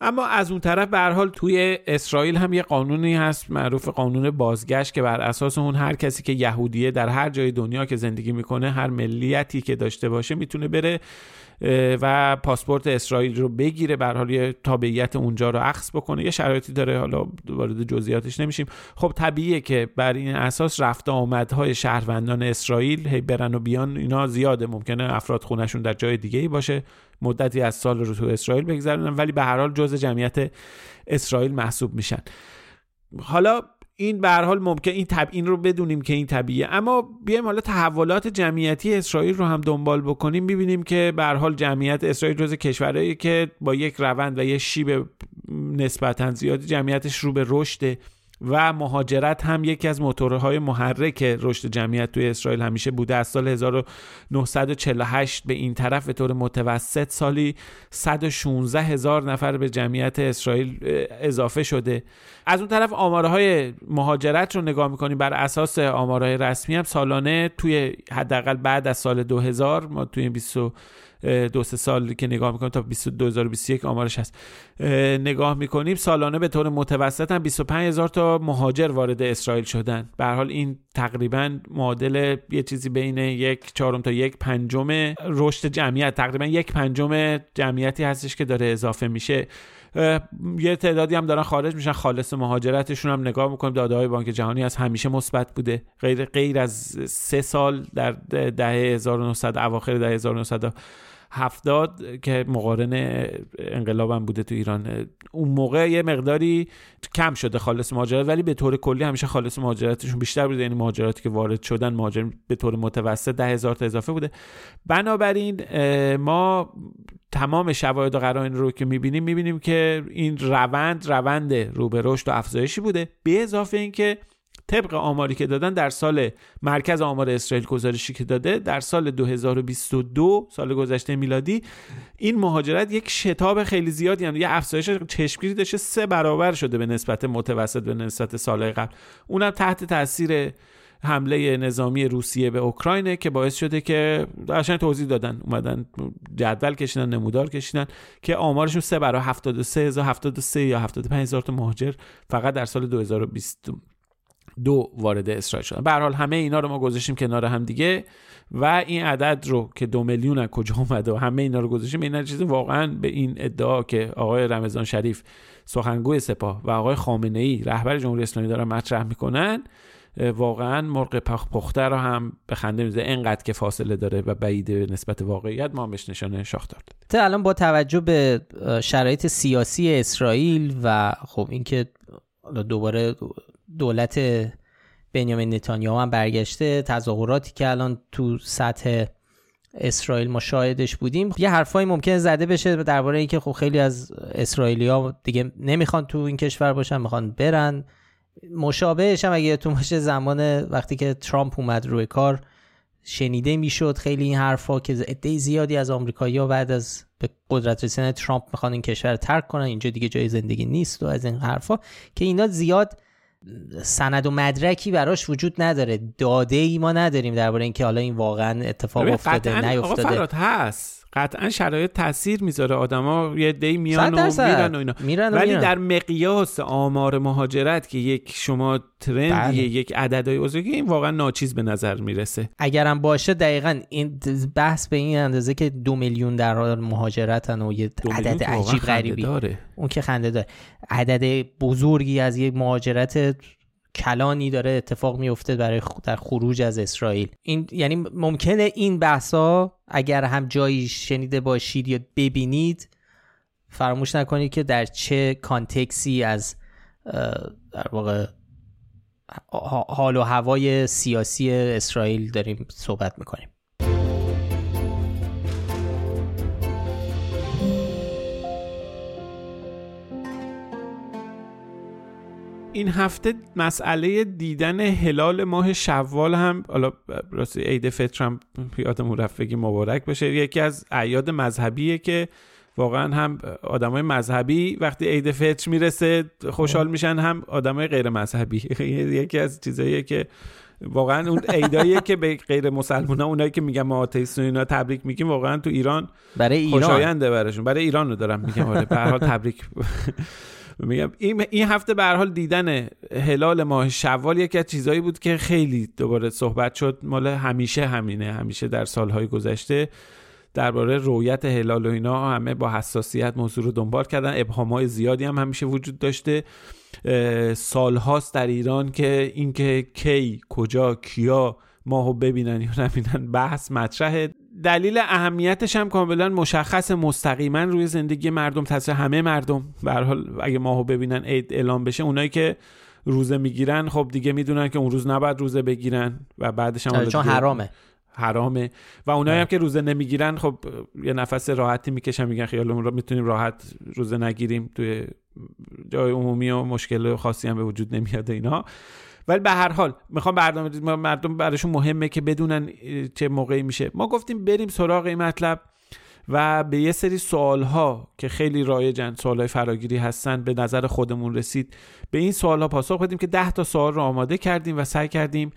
اما از اون طرف به حال توی اسرائیل هم یه قانونی هست معروف قانون بازگشت که بر اساس اون هر کسی که یهودیه در هر جای دنیا که زندگی می‌کنه هر ملیتی که داشته باشه می‌تونه بره و پاسپورت اسرائیل رو بگیره. به حال یه تابعیت اونجا رو عکس بکنه. یه شرایطی داره. حالا وارد جزئیاتش نمیشیم. خب طبیعیه که بر این اساس رفت آمدهای شهروندان اسرائیل هی برن و بیان اینا زیاده. ممکنه افراد خونشون در جای دیگه ای باشه. مدتی از سال رو تو اسرائیل بگذرونن. ولی به هر حال جزء جمعیت اسرائیل محسوب میشن. حالا این به حال ممکن این تب این رو بدونیم که این طبیعیه. اما بیایم حالا تحولات جمعیتی اسرائیل رو هم دنبال بکنیم. ببینیم که به حال جمعیت اسرائیل جز کشورهایی که با یک روند و یک شیب نسبتا زیادی جمعیتش رو به رشد و مهاجرت هم یکی از موتورهای محرک رشد جمعیت توی اسرائیل همیشه بوده. از سال 1948 به این طرف به طور متوسط سالی 116 هزار نفر به جمعیت اسرائیل اضافه شده. از اون طرف آمارهای مهاجرت رو نگاه می‌کنیم. بر اساس آمارهای رسمی هم سالانه توی حداقل بعد از سال 2000 ما توی 20 دو سه سال که نگاه می‌کنیم تا 2021 آمارش هست. نگاه می‌کنیم سالانه به طور متوسط هم 25 هزار تا مهاجر وارد اسرائیل شدن. به حال این تقریبا معادل یه چیزی بین یک چهارم تا یک پنجم رشد جمعیت. تقریبا یک پنجم جمعیتی هستش که داره اضافه میشه. یه تعدادی هم دارن خارج میشن. خالص مهاجرتشون هم نگاه می‌کنیم. داده های بانک جهانی از همیشه مثبت بوده. غیر غیر از سه سال در دهه 1900 اواخر دهه 1900 هفتاد که مقارن انقلابم بوده تو ایران. اون موقع یه مقداری کم شده خالص مهاجرت ولی به طور کلی همیشه خالص مهاجرتشون بیشتر بوده. یعنی مهاجراتی که وارد شدن مهاجر به طور متوسط ده هزار تا اضافه بوده. بنابراین ما تمام شواهد و قرائن رو که می‌بینیم می‌بینیم که این روند روند رو به رشد و افزایشی بوده. به اضافه اینکه طبق آماری که دادن در سال مرکز آمار اسرائیل گزارشی که داده در سال 2022 سال گذشته میلادی این مهاجرت یک شتاب خیلی زیادی هم یه افزایش چشمگیری داشته سه برابر شده به نسبت متوسط به نسبت سالهای قبل. اونم تحت تاثیر حمله نظامی روسیه به اوکراینه که باعث شده که قشنگ توضیح دادن. اومدن جدول کشیدن نمودار کشیدن که آمارشون سه برای 73 هزار 73 یا 75 هزار تا مهاجر فقط در سال 2020 دو وارد اسرائیل شدن. به حال همه اینا رو ما گذاشتیم کنار هم دیگه و این عدد رو که دو میلیون از کجا اومده و همه اینا رو گذاشتیم این چیزی واقعا به این ادعا که آقای رمضان شریف سخنگوی سپاه و آقای خامنه ای رهبر جمهوری اسلامی دارن مطرح می‌کنن واقعا مرغ پخ پخته رو هم به خنده میزه انقدر که فاصله داره و بعید نسبت واقعیت ما بهش نشانه شاخ داد الان با توجه به شرایط سیاسی اسرائیل و خب اینکه دوباره دولت بنیامین نتانیاهو هم برگشته تظاهراتی که الان تو سطح اسرائیل ما شاهدش بودیم. یه حرفایی ممکن زده بشه درباره اینکه خب خیلی از اسرائیلیا دیگه نمی‌خوان تو این کشور باشن می‌خوان برن. مشابهش هم اگه تو باشه زمان وقتی که ترامپ اومد روی کار شنیده می‌شد خیلی این حرفا که عده زیادی از آمریکایی‌ها بعد از به قدرت رسیدن ترامپ می‌خوان این کشور ترک کنن. اینجا دیگه جای زندگی نیست و از این حرفا که اینا زیاد سند و مدرکی براش وجود نداره. داده ای ما نداریم درباره اینکه حالا این واقعا اتفاق افتاده نیفتاده. هست. قطعا شرایط تاثیر می‌ذاره. آدما یه دی میان و میرن و اینا. میرن و ولی در مقیاس آمار مهاجرت که یک شما ترند بله. یک عددهای بزرگی این واقعا ناچیز به نظر می‌رسه. اگرم باشه دقیقا این بحث به این اندازه که دو میلیون در حال مهاجرتن و یه عدد عجیب غریبی. داره. اون که خنده داره. عدد بزرگی از یک مهاجرت کلانی داره اتفاق میفته برای در خروج از اسرائیل. این یعنی ممکنه این بحثا اگر هم جایی شنیده باشید یا ببینید فراموش نکنید که در چه کانتکسی از در واقع حال و هوای سیاسی اسرائیل داریم صحبت می‌کنیم. این هفته مسئله دیدن هلال ماه شوال هم حالا راستی عید فطر هم یادمون رفت مبارک باشه یکی از اعیاد مذهبیه که واقعا هم آدمای مذهبی وقتی عید فطر می‌رسه خوشحال میشن هم آدمای غیر مذهبی. یکی از چیزاییه که واقعا اون عیداییه که به غیر مسلمان ها اونایی که میگن ما آتئیست اینا تبریک میگیم واقعا تو ایران برای ایران. خوشاینده براشون. برای ایران رو دارم میگم آره به تبریک. میگم این این هفته به حال دیدن هلال ماه شوال یکی از چیزایی بود که خیلی دوباره صحبت شد. مال همیشه همینه همیشه در سالهای گذشته درباره رویت هلال و اینا همه با حساسیت موضوع رو دنبال کردن. ابهامای زیادی هم همیشه وجود داشته. سالهاست در ایران که اینکه کی کجا کیا ماهو ببینن یا نبینن بحث مطرحه. دلیل اهمیتش هم کاملا مشخص مستقیما روی زندگی مردم تاثیر همه مردم. به حال اگه ماهو ببینن عید اعلام بشه اونایی که روزه می‌گیرن خب دیگه می‌دونن که اون روز نباید روزه بگیرن و بعدش هم چون حرامه. حرامه. و اونایی هم که روزه نمی‌گیرن خب یه نفس راحتی می‌کشن میگن خیالمون رو می‌تونیم راحت روزه نگیریم توی جای عمومی و مشکل خاصی هم به وجود نمیاد اینا. ولی به هر حال می‌خوام برنامه مردم براشون مهمه که بدونن چه موقعی میشه. ما گفتیم بریم سراغ این مطلب و به یه سری سوال ها که خیلی رایجن سوال های فراگیری هستن به نظر خودمون رسید به این سوال ها پاسخ بدیم که ده تا سوال رو آماده کردیم و سعی کردیم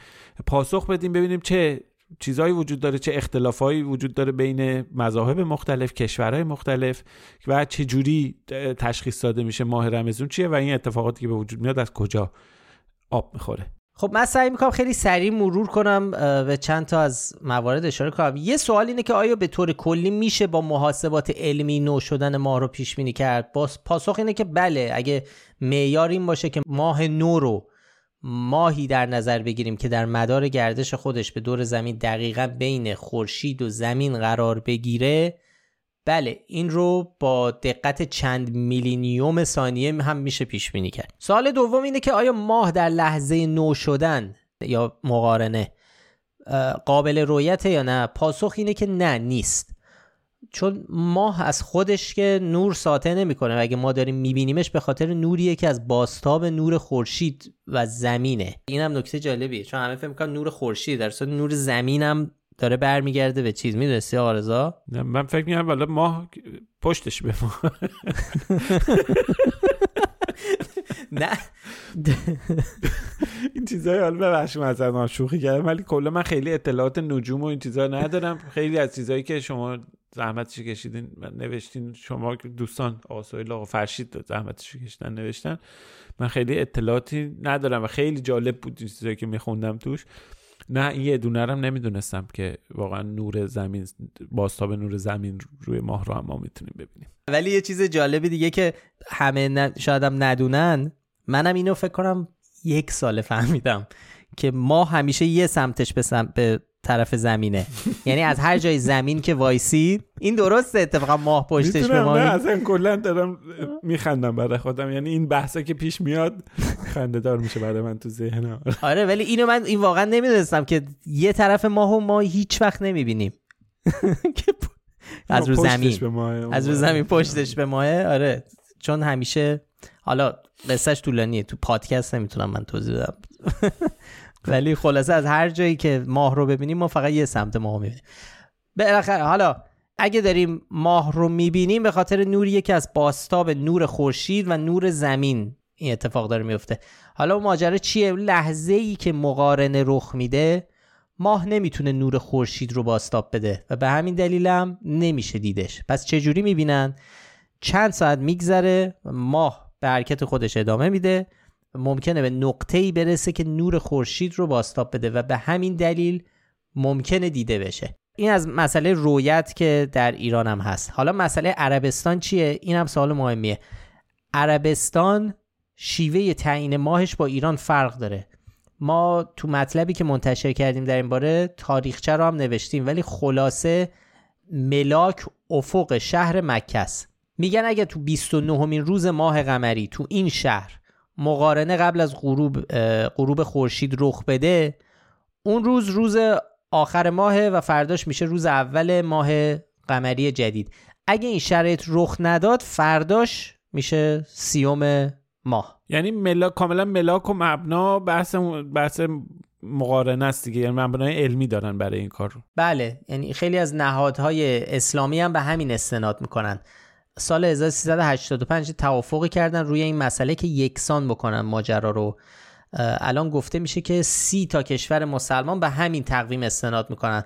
پاسخ بدیم ببینیم چه چیزهایی وجود داره چه اختلافایی وجود داره بین مذاهب مختلف کشورهای مختلف و چه جوری تشخیص داده میشه ماه رمزون چیه و این اتفاقاتی که به وجود میاد از کجا آب می‌خوره. خب من سعی می‌کنم خیلی سریع مرور کنم به چند تا از موارد اشاره کنم. یه سوال اینه که آیا به طور کلی میشه با محاسبات علمی نو شدن ماه رو پیش بینی کرد پاسخ اینه که بله اگه معیار این باشه که ماه نو رو ماهی در نظر بگیریم که در مدار گردش خودش به دور زمین دقیقا بین خورشید و زمین قرار بگیره بله این رو با دقت چند میلینیوم ثانیه هم میشه پیش بینی کرد. سوال دوم اینه که آیا ماه در لحظه نو شدن یا مقارنه قابل رویت یا نه؟ پاسخ اینه که نه نیست. چون ماه از خودش که نور ساطع نمی‌کنه و اگه ما داریم میبینیمش به خاطر نوریه که از باستاب نور خورشید و زمینه. اینم نکته جالبیه چون همه فکر می‌کنن نور خورشید در صورت نور زمینم داره برمیگرده به چیز. می‌دونستی آرزا؟ من فکر می‌کنم والا ماه پشتش به ما. نه. این چیزای حالا ببخشید مثلا شوخی کردم ولی کلا من خیلی اطلاعات نجوم و این چیزا ندارم. خیلی از چیزایی که شما زحمتش کشیدین و نوشتین شما دوستان آقا آقا فرشید زحمتش کشیدن نوشتن. من خیلی اطلاعاتی ندارم و خیلی جالب بود این چیزایی که میخوندم توش. نه این یه دونه هم نمی‌دونستم که واقعا نور زمین باستاب نور زمین روی ماه رو هم ما می‌تونیم ببینیم. ولی یه چیز جالبی دیگه که همه شاید هم ندونن منم اینو فکر کنم یک سال فهمیدم که ما همیشه یه سمتش به, سمت به طرف زمینه. یعنی از هر جای زمین که وایسی این درسته اتفاقا ماه پشتش به ما نه اصلا کلا دارم میخندم برای خودم. یعنی این بحثا که پیش میاد خنده دار میشه برای من تو ذهنم. آره ولی اینو من این واقعا نمی‌دونستم که یه طرف ماه و ما هیچ وقت نمی‌بینیم. از رو زمین. از رو زمین پشتش به ماه. آره چون همیشه حالا قصهش طولانیه تو پادکست نمی‌تونم من توضیح بدم. ولی خلاصه از هر جایی که ماه رو ببینیم ما فقط یه سمت ماه می‌بینیم. بالاخره حالا اگه داریم ماه رو می‌بینیم به خاطر نوریه که از باستاب نور خورشید و نور زمین این اتفاق داره میفته حالا ماجرا چیه؟ لحظه ای که مقارنه رخ میده ماه نمی‌تونه نور خورشید رو باستاب بده و به همین دلیلم نمیشه دیدش. پس چجوری می‌بینن؟ چند ساعت میگذره ماه به حرکت خودش ادامه میده. ممکنه به نقطه ای برسه که نور خورشید رو باستاب بده و به همین دلیل ممکنه دیده بشه. این از مسئله رویت که در ایران هم هست. حالا مسئله عربستان چیه؟ این هم سوال مهمیه. عربستان شیوه تعیین ماهش با ایران فرق داره. ما تو مطلبی که منتشر کردیم در این باره تاریخچه رو هم نوشتیم ولی خلاصه ملاک افق شهر مکه است. میگن اگه تو 29 مین روز ماه قمری تو این شهر مقارنه قبل از غروب غروب خورشید رخ بده اون روز روز آخر ماه و فرداش میشه روز اول ماه قمری جدید. اگه این شرایط رخ نداد فرداش میشه سیوم ماه. یعنی ملا... کاملا ملاک و مبنا بحث بحث مقارنه است دیگه. یعنی مبنای علمی دارن برای این کار. رو بله یعنی خیلی از نهادهای اسلامی هم به همین استناد می‌کنن. سال 1385 توافقی کردن روی این مسئله که یکسان بکنن ماجرا رو. الان گفته میشه که سی تا کشور مسلمان به همین تقویم استناد می‌کنن.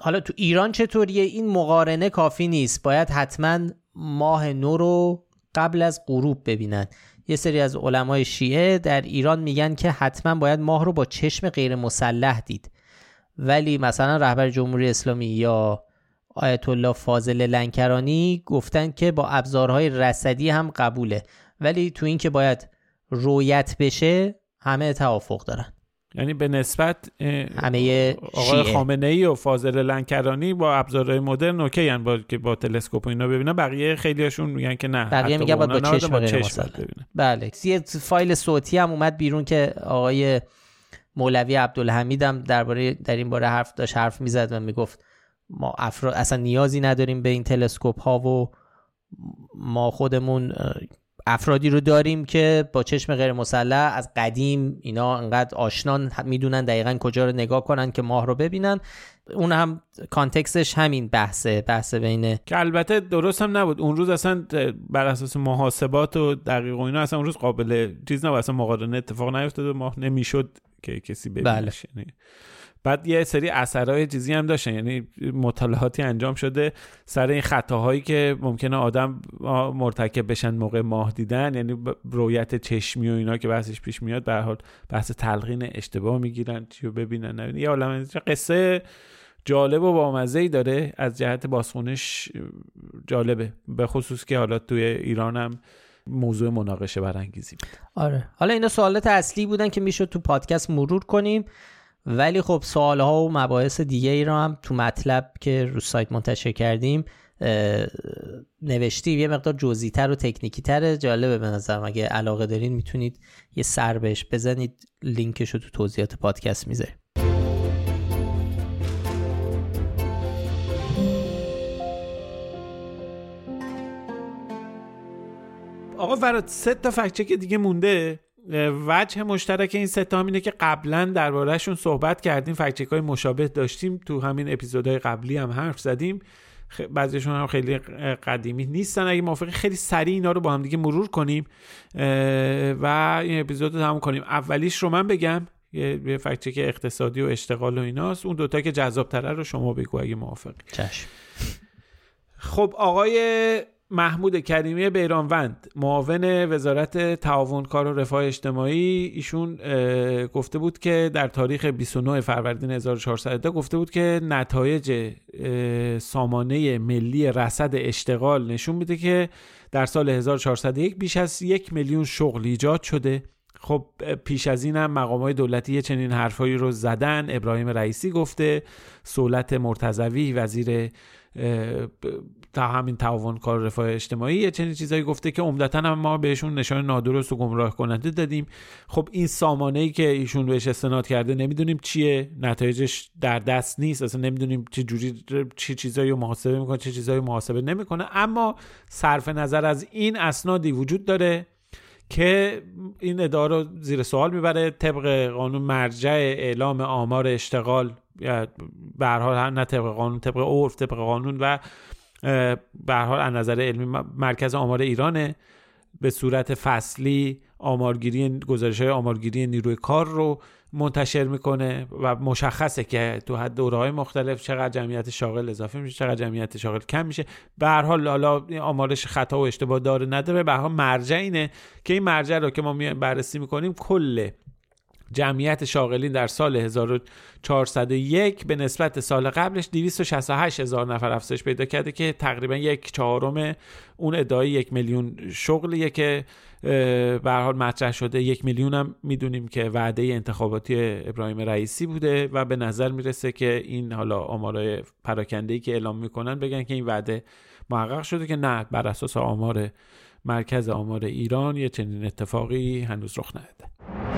حالا تو ایران چطوریه؟ این مقارنه کافی نیست. باید حتما ماه نو رو قبل از غروب ببینن. یه سری از علمای شیعه در ایران میگن که حتما باید ماه رو با چشم غیر مسلح دید. ولی مثلا رهبر جمهوری اسلامی یا آیت الله فاضل لنکرانی گفتن که با ابزارهای رصدی هم قبوله. ولی تو این که باید رویت بشه همه توافق دارن. یعنی به نسبت همه آقای خامنه ای و فاضل لنکرانی با ابزارهای مدرن اوکی یعنی با که با تلسکوپ اینا ببینن. بقیه خیلیاشون میگن که نه بقیه میگن باید با چشم, با چشم بله. یه فایل صوتی هم اومد بیرون که آقای مولوی عبدالحمید هم درباره در این باره حرف داشت حرف می‌زد و می‌گفت ما افراد اصلا نیازی نداریم به این تلسکوپ ها و ما خودمون افرادی رو داریم که با چشم غیر مسلح از قدیم اینا انقدر آشنان می‌دونن دقیقا کجا رو نگاه کنن که ماه رو ببینن. اون هم کانتکستش همین بحثه بحث بینه که البته درست هم نبود. اون روز اصلا بر اساس محاسبات و دقیق و اینا اصلا اون روز قابل چیز نبود. اصلا مقارنه اتفاق نیفتاد و ماه نمی‌شد که کسی ببینه بله. بعد یه سری اثرهای چیزی هم داشتن. یعنی مطالعاتی انجام شده سر این خطاهایی که ممکنه آدم مرتکب بشن موقع ماه دیدن. یعنی رویت چشمی و اینا که بحثش پیش میاد به حال بحث تلقین اشتباه می‌گیرن چیو ببینن یه عالم قصه جالب و بامزه ای داره. از جهت بازخونش جالبه. به خصوص که حالا توی ایران هم موضوع مناقشه برانگیزی آره. حالا اینا سوالات اصلی بودن که می‌شد تو پادکست مرور کنیم. ولی خب سوال ها و مباحث دیگه ای رو هم تو مطلب که رو سایت منتشر کردیم نوشتیم. یه مقدار جزئی تر و تکنیکی تره جالبه به نظرم. اگه علاقه دارین می‌تونید یه سر بهش بزنید. لینکش رو تو توضیحات پادکست می‌ذاریم. آقا فراد سه تا فکچک دیگه مونده. وجه مشترک این سه تا اینه که قبلا دربارهشون صحبت کردیم فکچک های مشابه داشتیم. تو همین اپیزودهای قبلی هم حرف زدیم. بعضیشون هم خیلی قدیمی نیستن. اگه موافقی خیلی سریع اینا رو با هم دیگه مرور کنیم. و این اپیزود رو تموم کنیم. اولیش رو من بگم یه فکچک اقتصادی و اشتغال و ایناست. اون دوتا که جذاب تره رو شما بگو اگه موافقی. چشم. خب آقای محمود کریمی بیرانوند معاون وزارت تعاون کار و رفاه اجتماعی. ایشون گفته بود که در تاریخ 29 فروردین 1400 گفته بود که نتایج سامانه ملی رصد اشتغال نشون میده که در سال 1401 بیش از یک میلیون شغل ایجاد شده. خب پیش از این هم مقام های دولتی چنین حرفایی رو زدن. ابراهیم رئیسی گفته سولت مرتضوی وزیر تا همین تعاون کار رفاه اجتماعی یه چنین چیزایی گفته که عمدتا هم ما بهشون نشان نادرست و گمراه کننده دادیم. خب این سامانه ای که ایشون بهش استناد کرده نمی‌دونیم چیه؟ نتایجش در دست نیست. اصلا نمی‌دونیم چه جوری چه چیزایی رو محاسبه می‌کنه چه چیزایی محاسبه نمی‌کنه. اما صرف نظر از این اسنادی وجود داره که این اداره رو زیر سوال می‌بره. طبق قانون مرجع اعلام آمار اشتغال به حال نه طبق قانون طبق عرف طبق قانون و به حال از نظر علمی مرکز آمار ایرانه. به صورت فصلی آمارگیری گزارش های آمارگیری نیروی کار رو منتشر می‌کنه و مشخصه که تو حد دوره های مختلف چقدر جمعیت شاغل اضافه میشه چقدر جمعیت شاغل کم میشه. به هر حال حالا آمارش خطا و اشتباه داره نداره. به هر مرجع اینه که این مرجع رو که ما بررسی می‌کنیم کل جمعیت شاغلین در سال 1401 به نسبت سال قبلش 268 هزار نفر افزایش پیدا کرده که تقریبا یک چهارم اون ادعای یک میلیون شغلیه که به حال مطرح شده. یک میلیون هم می‌دونیم که وعده انتخاباتی ابراهیم رئیسی بوده و به نظر می‌رسه که این حالا آمارای پراکنده که اعلام می‌کنن بگن که این وعده محقق شده که نه بر اساس آمار مرکز آمار ایران یه چنین اتفاقی هنوز رخ نداده.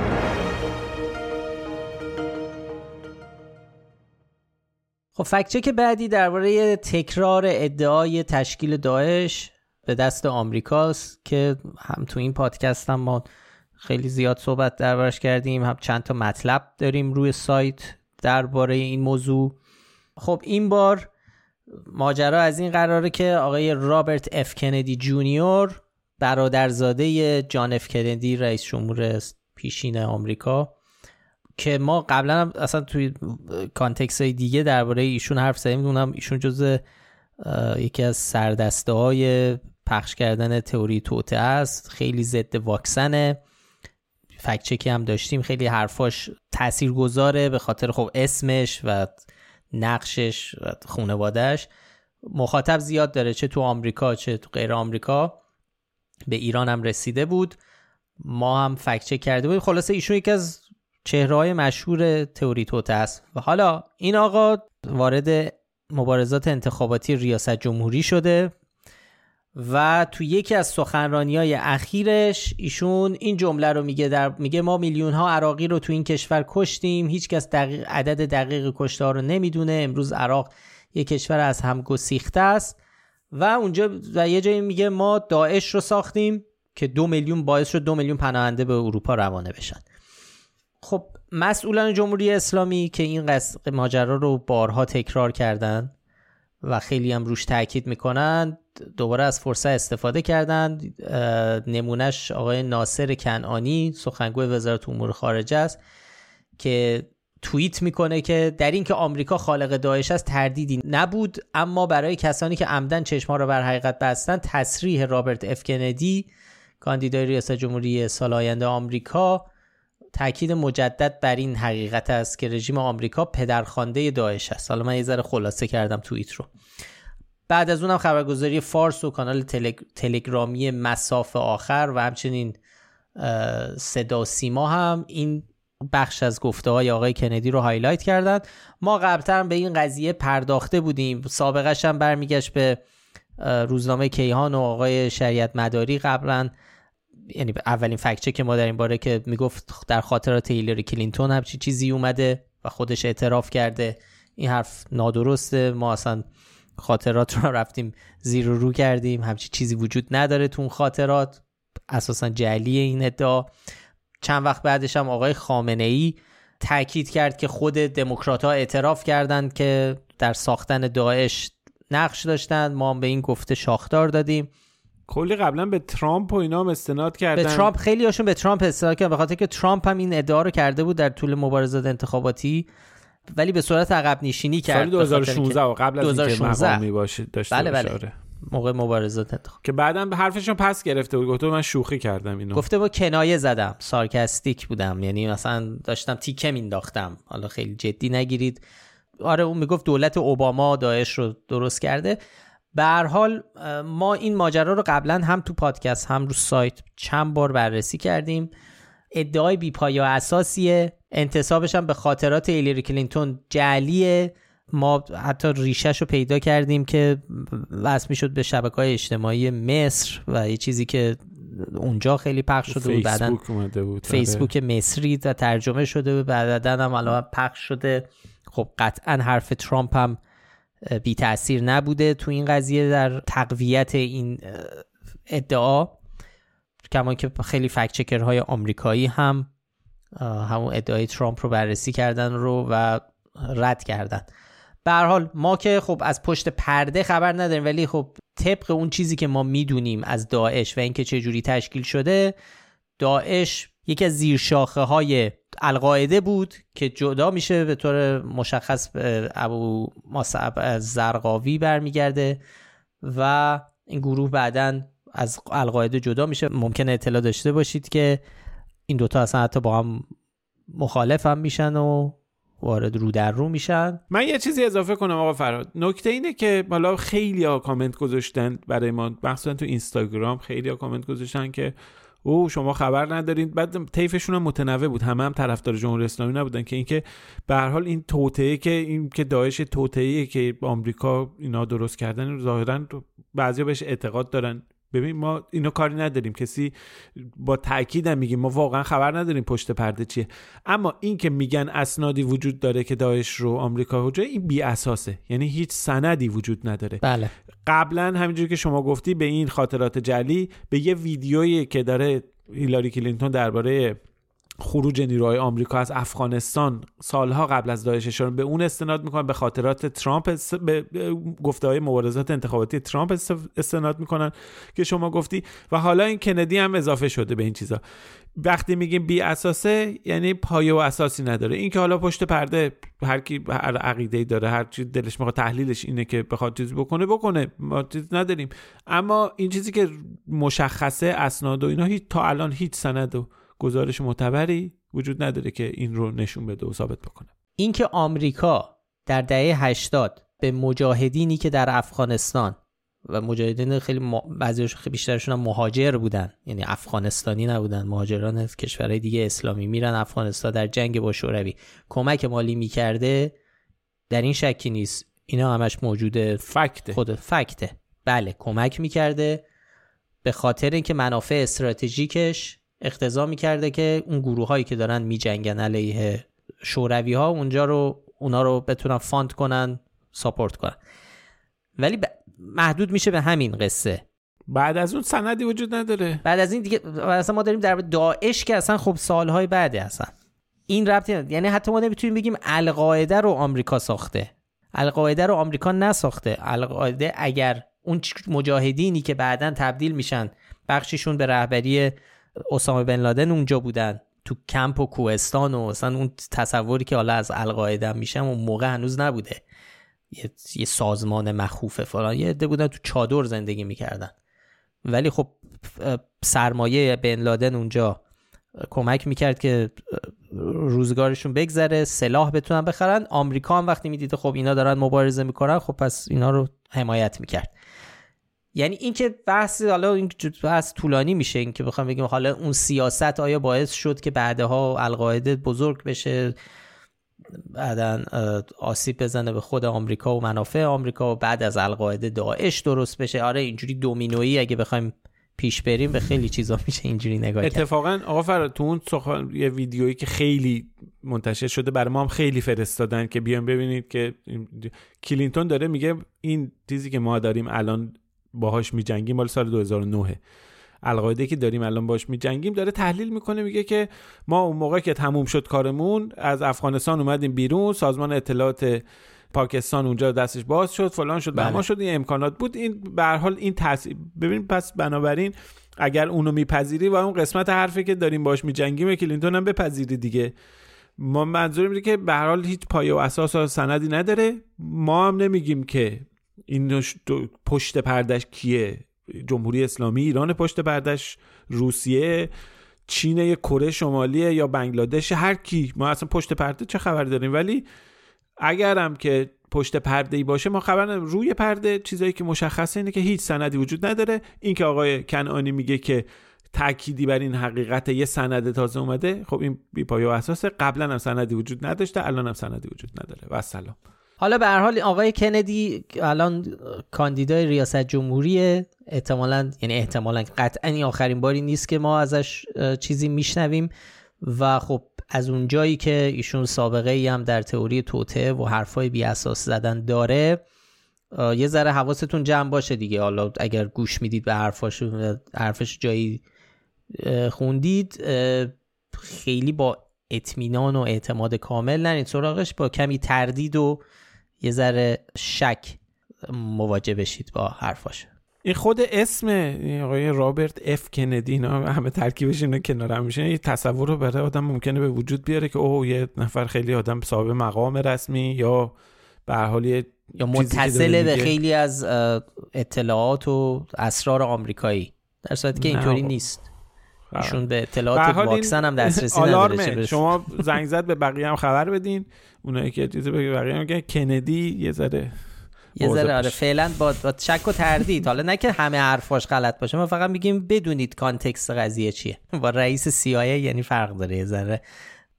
خب فکچک بعدی درباره تکرار ادعای تشکیل داعش به دست آمریکاست که هم تو این پادکست هم ما خیلی زیاد صحبت دربارش کردیم هم چند تا مطلب داریم روی سایت درباره این موضوع. خب این بار ماجرا از این قراره که آقای رابرت اف کندی جونیور برادرزاده جان اف کندی رئیس جمهور پیشین آمریکا که ما قبلا اصلا توی context های دیگه درباره ایشون حرف زدیم دونم ایشون جز یکی از سردسته های پخش کردن تئوری توته است. خیلی ضد واکسنه. فکچکی هم داشتیم. خیلی حرفاش تأثیر گذاره به خاطر خب اسمش و نقشش و خونوادهش مخاطب زیاد داره چه تو آمریکا چه تو غیر آمریکا. به ایران هم رسیده بود. ما هم فکچک کرده بودیم. خلاصه ایشون یکی از چهرهای مشهور تئوری توته است. و حالا این آقا وارد مبارزات انتخاباتی ریاست جمهوری شده و تو یکی از سخنرانی های اخیرش ایشون این جمله رو میگه در میگه ما میلیون ها عراقی رو تو این کشور کشتیم هیچکس دقیق عدد دقیق کشته رو نمی‌دونه. امروز عراق یک کشور از هم گسیخته است. و اونجا و یه جایی میگه ما داعش رو ساختیم که دو میلیون باعث شد دو میلیون پناهنده به اروپا روانه بشن. خب مسئولان جمهوری اسلامی که این قصد ماجرا رو بارها تکرار کردن و خیلی هم روش تاکید می‌کنن دوباره از فرصت استفاده کردند. نمونهش آقای ناصر کنعانی سخنگوی وزارت امور خارجه است که توییت می‌کنه که در اینکه آمریکا خالق داعش است تردیدی نبود اما برای کسانی که عمدن چشما را بر حقیقت بستن تصریح رابرت اف کندی کاندیدای ریاست جمهوری سال آینده آمریکا تاکید مجدد بر این حقیقت است که رژیم آمریکا پدرخوانده داعش است. حالا من یه ذره خلاصه کردم توییت رو. بعد از اونم خبرگزاری فارس و کانال تلگرامی مصاف آخر و همچنین صدا سیما هم این بخش از گفته های آقای کندی رو highlight کردن. ما قبلتر به این قضیه پرداخته بودیم. سابقش هم برمیگشت به روزنامه کیهان و آقای شریعت مداری. قبلا یعنی اولین فکچه که ما در این باره که می‌گفت در خاطرات هیلری کلینتون هم چی چیزی اومده و خودش اعتراف کرده. این حرف نادرسته. ما اصلا خاطرات رو رفتیم زیر و رو کردیم. همچی چیزی وجود نداره تو اون خاطرات. اساسا جعلی این ادعا. چند وقت بعدش هم آقای خامنه ای تاکید کرد که خود دموکرات ها اعتراف کردند که در ساختن داعش نقش داشتند. ما به این گفته شاخدار دادیم. کلی قبلا به ترامپ و اینا هم استناد کردن. به ترامپ خیلی هاشون به ترامپ استناد کردن. به خاطر که ترامپ هم این ادعا رو کرده بود در طول مبارزات انتخاباتی ولی به صورت عقب نشینی کرد. سال 2016 و قبل از اینکه مقامی باشه داشته بله بله. آره. موقع مبارزات انتخاب. که بعدا به حرفشون پس گرفته بود گفته من شوخی کردم اینو. گفته با کنایه زدم سارکاستیک بودم. یعنی مثلا داشتم تیکه مینداختم حالا خیلی جدی نگیرید. آره اون می‌گفت دولت اوباما داعش رو درست کرده. به هر حال ما این ماجرا رو قبلا هم تو پادکست هم رو سایت چند بار بررسی کردیم. ادعای بیپایا اساسیه. انتصابش هم به خاطرات ایلری کلینتون جعلیه. ما حتی ریشش رو پیدا کردیم که وصل شد به شبکه های اجتماعی مصر و یه چیزی که اونجا خیلی پخش شده بود. بعدا بود. فیسبوک آره. مصری و ترجمه شده بود. بعدا هم الان پخش شده. خب قطعا حرف ترامپ هم بی تاثیر نبوده تو این قضیه در تقویت این ادعا. کما که خیلی فکت های آمریکایی هم همون ادعای ترامپ رو بررسی کردن رو و رد کردن. به حال ما که خب از پشت پرده خبر نداریم ولی خب طبق اون چیزی که ما می‌دونیم از داعش و اینکه چه جوری تشکیل شده داعش یکی از زیرشاخه های القاعده بود که جدا میشه به طور مشخص به ابو مصعب زرقاوی برمیگرده و این گروه بعدا از القاعده جدا میشه. ممکنه اطلاع داشته باشید که این دوتا اصلا حتی با هم مخالف هم میشن و وارد رو در رو میشن. من یه چیزی اضافه کنم آقا فراد. نکته اینه که بالا خیلی ها کامنت گذاشتن برای ما. مخصوصا تو اینستاگرام خیلی ها کامنت گذاشتن که او شما خبر ندارید بعد طیفشون هم متنوع بود. همه هم طرفدار جمهوری اسلامی نبودن که اینکه به هر حال این توطئه که این که داعش توطئه که آمریکا اینا درست کردن ظاهرا بعضیا بهش اعتقاد دارن. ببین ما اینو کاری نداریم. کسی با تاکید میگیم ما واقعا خبر نداریم پشت پرده چیه. اما این که میگن اسنادی وجود داره که داعش رو آمریکا حجه این بی اساسه. یعنی هیچ سندی وجود نداره. بله. قبلا همینجوری که شما گفتی به این خاطرات جلی به یه ویدیویی که داره هیلاری کلینتون درباره خروج نیروهای آمریکا از افغانستان سالها قبل از داعش به اون استناد می‌کنن به خاطرات ترامپ به گفته های مبارزات انتخاباتی ترامپ استناد می‌کنن که شما گفتی. و حالا این کندی هم اضافه شده به این چیزا. وقتی میگیم بی اساسه یعنی پایه و اساسی نداره. این که حالا پشت پرده هر کی هر عقیده داره هر چی دلش می‌خواد تحلیلش اینه که بخواد چیزی بکنه بکنه. ما چیز نداریم. اما این چیزی که مشخصه اسناد و اینا هیچ تا الان هیچ سند و گزارش معتبری وجود نداره که این رو نشون بده و ثابت بکنه. اینکه آمریکا در دهه 80 به مجاهدینی که در افغانستان و مجاهدین خیلی م... بعضیش بیشترشون هم مهاجر بودن یعنی افغانستانی نبودن مهاجران از کشورهای دیگه اسلامی میرن افغانستان در جنگ با شوروی. کمک مالی می‌کرده در این شکی نیست. اینا همش موجوده fact ه. خود fact ه. بله کمک می‌کرده. به خاطر اینکه منافع استراتژیکش اقتضا می‌کرده که اون گروه هایی که دارن میجنگن علیه شوروی ها اونجا رو اونا رو بتونن fund کنن support کنن. ولی محدود میشه به همین قصه. بعد از اون سندی وجود نداره. بعد از این دیگه اصلا ما داریم در داعش که اصلا خب سالهای بعده اصلا. این ربطی یعنی حتی ما نمی‌تونیم بگیم القاعده رو آمریکا ساخته. القاعده رو آمریکا نساخته. القاعده اگر اون مجاهدینی که بعدا تبدیل میشن بخشیشون به رهبری اسامه بن لادن اونجا بودن. تو کمپ و کوهستان و اصلا اون تصوری که حالا از القاعده میشم اون موقع هنوز نبوده. یه, یه سازمان مخوفه فلان. یه عده بودن تو چادر زندگی می‌کردن. ولی خب سرمایه بن لادن اونجا کمک می‌کرد که روزگارشون بگذره سلاح بتونن بخرن. آمریکا هم وقتی می‌دیده خب اینا دارن مبارزه می‌کنن. خب پس اینا رو حمایت می‌کرد. یعنی اینکه بحث حالا این بحث طولانی میشه اینکه بخوام بگیم حالا اون سیاست آیا باعث شد که بعدها القاعده بزرگ بشه؟ بعدا آسیب بزنه به خود آمریکا و منافع آمریکا و بعد از القاعده داعش درست بشه. آره اینجوری دومینویی اگه بخوایم پیش بریم به خیلی چیزا میشه اینجوری نگاه کرد. اتفاقا آقا فراد تو اون سخن یه ویدیویی که خیلی منتشر شده برای ما هم خیلی فرستادن که بیان ببینید که کلینتون داره میگه این چیزی که ما داریم الان باهاش میجنگیم مال سال 2009 القاعده که داریم الان باش میجنگیم داره تحلیل می‌کنه میگه که ما اون موقع که تموم شد کارمون از افغانستان اومدیم بیرون سازمان اطلاعات پاکستان اونجا دستش باز شد فلان شد بله. شد این امکانات بود. این به حال این تاثیر ببین پس بنابراین اگر اونو میپذیری و اون قسمت حرفی که داریم باش میجنگیم کلینتون هم بپذیری دیگه. ما منظورم اینه که به هر حال هیچ پایه و اساس و سندی نداره. ما هم نمیگیم که این پشت پردش کیه؟ جمهوری اسلامی ایران پشت پردش روسیه چین کره شمالیه یا بنگلادش هر کی. ما اصلا پشت پرده چه خبر داریم؟ ولی اگرم که پشت پرده ای باشه ما خبر روی پرده چیزایی که مشخصه اینه که هیچ سندی وجود نداره. اینکه آقای کنعانی میگه که تأکیدی بر این حقیقت یه سند تازه اومده خب این بی پایه و اساسه. قبلا هم سندی وجود نداشته الان هم سندی وجود نداره. و سلام. حالا به هر حال آقای کندی الان کاندیدای ریاست جمهوری احتمالا یعنی احتمالا قطعا این آخرین باری نیست که ما ازش چیزی میشنویم. و خب از اون جایی که ایشون سابقه ای هم در تئوری توته و حرفای بی اساس زدن داره یه ذره حواستون جمع باشه دیگه. حالا اگر گوش می‌دید به حرفاش حرفش جایی خوندید خیلی با اطمینان و اعتماد کامل نرید سراغش با کمی تردید و یه ذره شک مواجه بشید با حرفاش. این خود اسم آقای رابرت اف کندی اینا همه ترکیبش اینا کنار هم میشه. یه تصور رو برای آدم ممکنه به وجود بیاره که اوه یه نفر خیلی آدم صاحب مقام رسمی یا به حال یا متصل به خیلی از اطلاعات و اسرار آمریکایی. در صورتی که اینطوری. نیست. ایشون به اطلاعات واکسن هم دسترسی نداره شما زنگ زد به بقیه هم خبر بدین. اونایی که چیزی به بقیه هم کندی یه ذره یه ذره آره فعلا با, با شک و تردید. حالا نه که همه حرفاش غلط باشه ما فقط میگیم بدونید کانتکست قضیه چیه. با رئیس سیایه یعنی فرق داره. یه ذره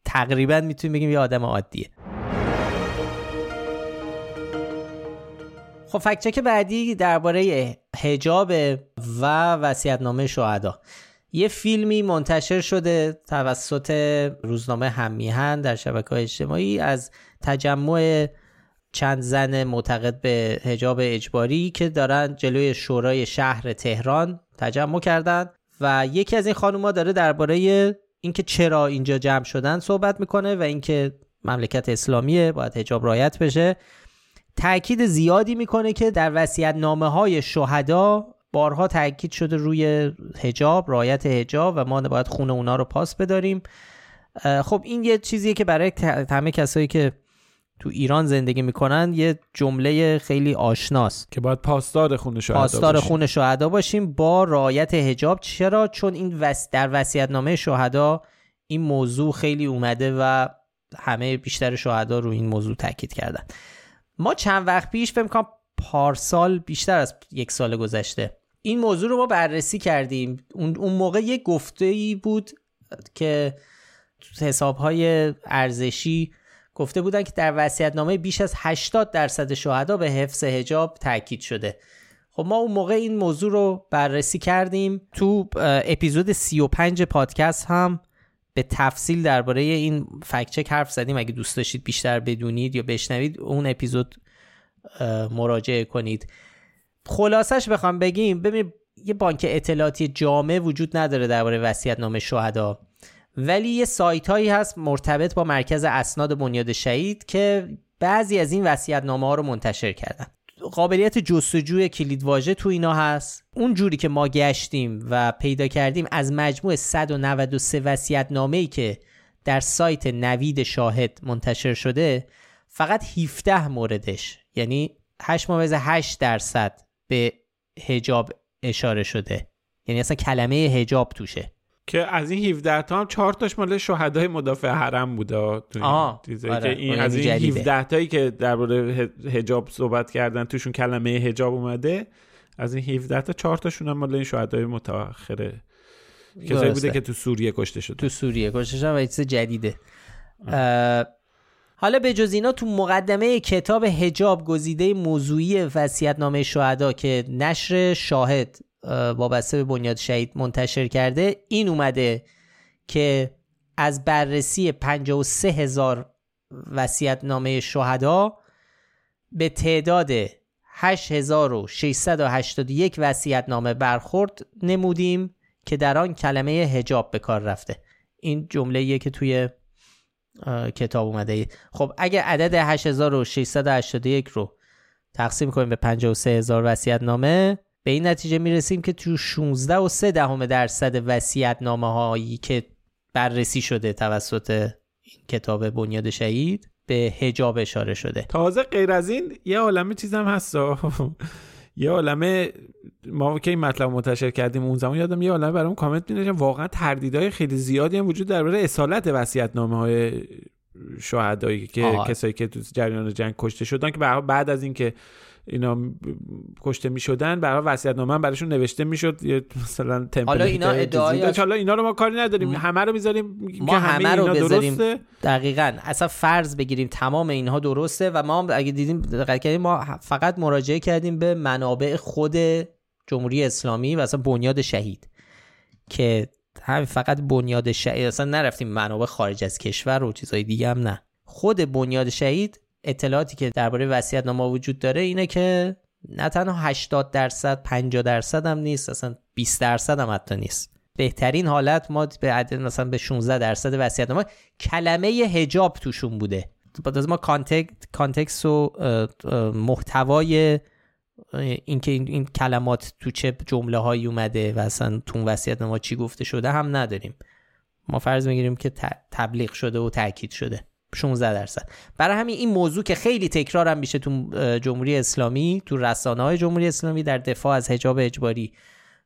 تقریبا می‌تونیم بگیم یه آدم عادیه. خب فکت چک بعدی درباره حجاب و وصیت‌نامه شهدا. یه فیلمی منتشر شده توسط روزنامه همیهن در شبکه اجتماعی از تجمع چند زن معتقد به هجاب اجباری که دارن جلوی شورای شهر تهران تجمع کردن و یکی از این خانوما داره درباره اینکه چرا اینجا جمع شدن صحبت می‌کنه و اینکه مملکت اسلامیه باید هجاب رایت بشه. تاکید زیادی می‌کنه که در وصیت نامه های شهدا بارها تاکید شده روی هجاب رایت هجاب و ما باید خون اونا رو پاس بداریم. خب این یه چیزیه که برای همه کسایی که تو ایران زندگی می‌کنن یه جمله خیلی آشناست. که باید پاسدار خون شهدا پاسدار باشیم. خون شهدا باشیم با رایت هجاب چرا؟ چون این وس... در وصیت‌نامه شهدا این موضوع خیلی اومده و همه بیشتر شهدا رو این موضوع تاکید کردن. ما چند وقت پیش فکر کنم پارسال بیشتر از یک سال گذشته. این موضوع رو ما بررسی کردیم. اون, موقع یه گفته ای بود که حساب های ارزشی گفته بودن که در وصیت‌نامه بیش از 80 درصد شهدا به حفظ حجاب تاکید شده. خب ما اون موقع این موضوع رو بررسی کردیم. تو اپیزود 35 پادکست هم به تفصیل درباره این فکت چک حرف زدیم. اگه دوست داشتید بیشتر بدونید یا بشنوید اون اپیزود مراجعه کنید. خلاصش بخوام بگیم ببین یه بانک اطلاعاتی جامع وجود نداره درباره وصیت نامه شهدا. ولی یه سایت هایی هست مرتبط با مرکز اسناد بنیاد شهید که بعضی از این وصیت نامه ها رو منتشر کردن. قابلیت جستجوی کلید واژه تو اینا هست. اون جوری که ما گشتیم و پیدا کردیم از مجموع 193 وصیت نامه‌ای که در سایت نوید شاهد منتشر شده فقط 17 موردش. یعنی 8 ممیز 8 درصد به هجاب اشاره شده. یعنی اصلا کلمه هجاب توشه. که از این 17 تا هم 4 تاش مال شهدای مدافع حرم بوده آه آره. که این از این 17 تایی که درباره حجاب صحبت کردن توشون کلمه حجاب اومده از این 17 تا 4 تاشون هم مال این شهدای متأخره کسایی بوده که تو سوریه کشته شده. تو سوریه کشته شدن و چیز جدیده. حالا به جز اینا تو مقدمه کتاب هجاب گزیده موضوعی وصیت‌نامه شهدا که نشر شاهد وابسته به بنیاد شهید منتشر کرده این اومده که از بررسی 53 هزار وسیعت نامه شهدا به تعداد 8681 وسیعت نامه برخورد نمودیم که در آن کلمه هجاب به کار رفته. این جمله که توی کتاب اومده خب اگه عدد 8681 رو تقسیم کنیم به 53 هزار وسیعت نامه به این نتیجه می‌رسیم که تو 16 و 3 دهم درصد وسیعت نامه هایی که بررسی شده توسط این کتاب بنیاد شهید به هجاب اشاره شده. تازه غیر از این یه عالمه چیزم هست. یه عالمه ما که این مطلب منتشر کردیم اون زمان یادم یه عالمه برام کامنت می واقعا تردیدهای خیلی زیادی هم وجود درباره اصالت وصیت های شهدایی که کسایی که تو جریان جنگ کشته شدن که بعد از اینکه اینا کشته می‌شدن برای وصیت نامه براشون نوشته می‌شد مثلا تمپلیت حالا اینا ادعای حالا اینا رو ما کاری نداریم همه رو می‌ذاریم ما همه, رو بذاریم درسته. دقیقاً. اصلا فرض بگیریم تمام اینها درسته و ما هم اگه دیدیم دقت کردیم ما فقط مراجعه کردیم به منابع خود جمهوری اسلامی و اصلا بنیاد شهید که همین فقط بنیاد شهید اصلا نرفتیم منابع خارج از کشور و چیزهای دیگه هم نه. خود بنیاد شهید اطلاعاتی که درباره وصیت نامه وجود داره اینه که نه تنها 80 درصد 50 درصد هم نیست اصلا 20 درصد هم حتی نیست. بهترین حالت ما به عدد مثلا به 16 درصد وصیت نامه کلمه هجاب توشون بوده. بعد ما کانتکست و محتوای اینکه این, این کلمات تو چه جمله هایی اومده و اصلا تو وصیت نامه چی گفته شده هم نداریم. ما فرض می‌گیریم که تبلیغ شده و تاکید شده. 16 درصد. برای همین این موضوع که خیلی تکرار هم میشه تو جمهوری اسلامی تو رسانه های جمهوری اسلامی در دفاع از حجاب اجباری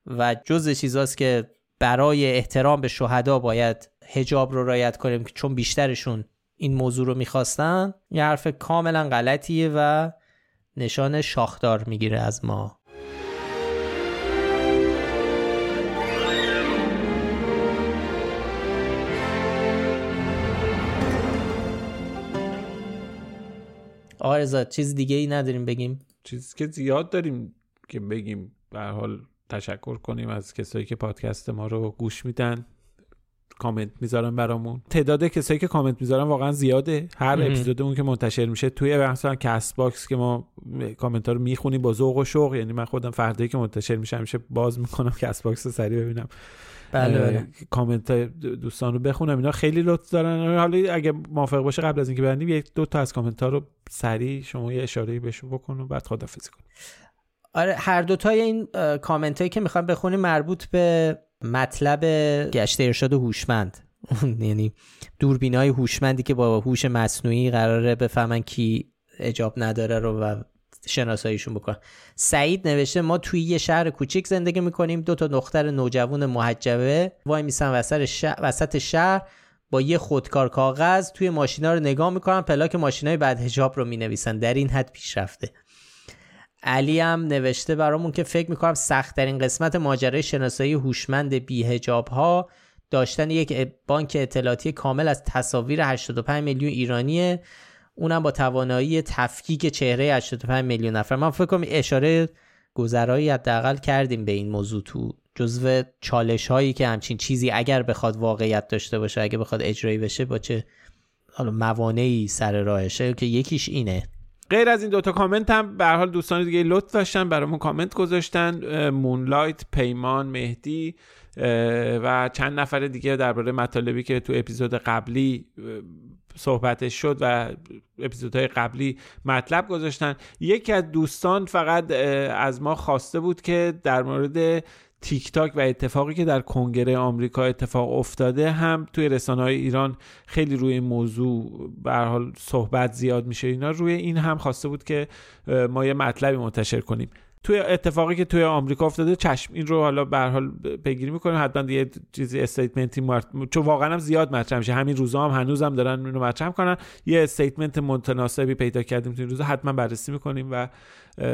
و جز چیزاست که برای احترام به شهدا باید حجاب رو رایت کنیم چون بیشترشون این موضوع رو می‌خواستن یه حرف کاملا غلطیه و نشان شاخدار می‌گیره از ما. آرزا چیز دیگه ای نداریم بگیم؟ چیز که زیاد داریم که بگیم به حال تشکر کنیم از کسایی که پادکست ما رو گوش میدن. کامنت می‌ذارن برامون. تعداد کسایی که کامنت می‌ذارن واقعا زیاده. هر اپیزودمون که منتشر میشه توی مثلا CastBox که ما کامنت ها رو می‌خونیم با ذوق و شوق. یعنی من خودم فردایی که منتشر میشه همیشه باز می‌کنم CastBox رو سریع ببینم. بله بله. کامنت دوستان رو بخونم. اینا خیلی لطف دارن. حالا اگه موافق باشه قبل از اینکه ببندیم یک دو تا از کامنت ها رو سریع شما یه اشاره بهشون بکن و بعد خدافظی کن آره هر دوتای این کامنت هایی که می‌خوام بخونیم مربوط به مطلب گشت ارشاد هوشمند. یعنی دوربین های هوشمندی که با هوش مصنوعی قراره بفهمن کی اجاب نداره رو و شناساییشون بکنن. سعید نوشته ما توی یه شهر کوچیک زندگی می‌کنیم. دو تا دختر نوجوان محجبه. وای میسن وسط شهر, با یه خودکار کاغذ توی ماشینا رو نگاه می‌کنن. پلاک ماشینای بعد هجاب رو می‌نویسن. در این حد پیشرفته. علی هم نوشته برامون که فکر می‌کنم سختترین قسمت ماجرای شناسایی هوشمند بی هجاب ها داشتن یک بانک اطلاعاتی کامل از تصاویر 85 میلیون ایرانیه. اونم با توانایی تفکیک چهره 85 میلیون نفر. من فکر کنم اشاره گذرایی حداقل کردیم به این موضوع تو جزو چالش هایی که همچین چیزی اگر بخواد واقعیت داشته باشه اگه بخواد اجرایی بشه با چه حالا موانعی سر راهشه که یکیش اینه. غیر از این دوتا کامنت هم به حال دوستان دیگه لطف داشتن برامون کامنت گذاشتن. مونلایت پیمان مهدی و چند نفر دیگه درباره مطالبی که تو اپیزود قبلی صحبتش شد و اپیزودهای قبلی مطلب گذاشتن. یکی از دوستان فقط از ما خواسته بود که در مورد تیک تاک و اتفاقی که در کنگره آمریکا اتفاق افتاده هم توی رسانه های ایران خیلی روی این موضوع به حال صحبت زیاد میشه. اینا روی این هم خواسته بود که ما یه مطلبی منتشر کنیم. توی اتفاقی که توی آمریکا افتاده چشم. این رو حالا به حال پیگیری می‌کنیم حتما یه چیزی statement ی مارت... چون واقعا هم زیاد مطرح میشه. همین روزا هم هنوزم دارن اینو مطرح کنن یه statement متناسبی پیدا کردیم توی این روزا. حتما بررسی می‌کنیم و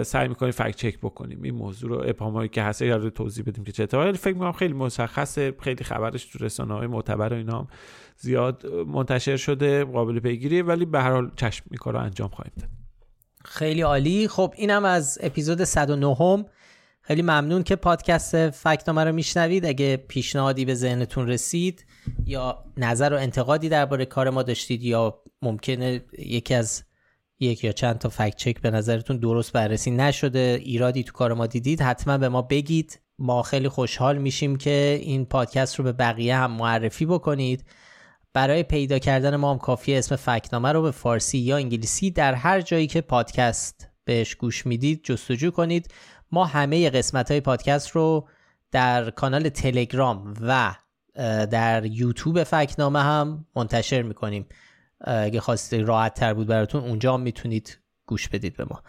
سعی می‌کنیم fact check بکنیم. این موضوع رو ابهامایی که هست رو توضیح بدیم که چه اتفاقی. فکر می‌کنم خیلی مشخصه خیلی خبرش تو رسانه های معتبر و اینا هم زیاد منتشر شده قابل پیگیری ولی به هر حال چشم این انجام خواهیم داد. خیلی عالی. خب اینم از اپیزود 109 هم. خیلی ممنون که پادکست فکتنامه رو میشنوید. اگه پیشنهادی به ذهنتون رسید یا نظر و انتقادی درباره کار ما داشتید یا ممکنه یکی از یک یا چند تا فکت چک به نظرتون درست بررسی نشده ایرادی تو کار ما دیدید حتما به ما بگید. ما خیلی خوشحال میشیم که این پادکست رو به بقیه هم معرفی بکنید. برای پیدا کردن ما هم کافی اسم فکنامه رو به فارسی یا انگلیسی در هر جایی که پادکست بهش گوش می‌دید جستجو کنید. ما همه قسمت های پادکست رو در کانال تلگرام و در یوتیوب فکنامه هم منتشر می‌کنیم. اگه خواستید راحت تر بود براتون اونجا هم می‌تونید گوش بدید به ما.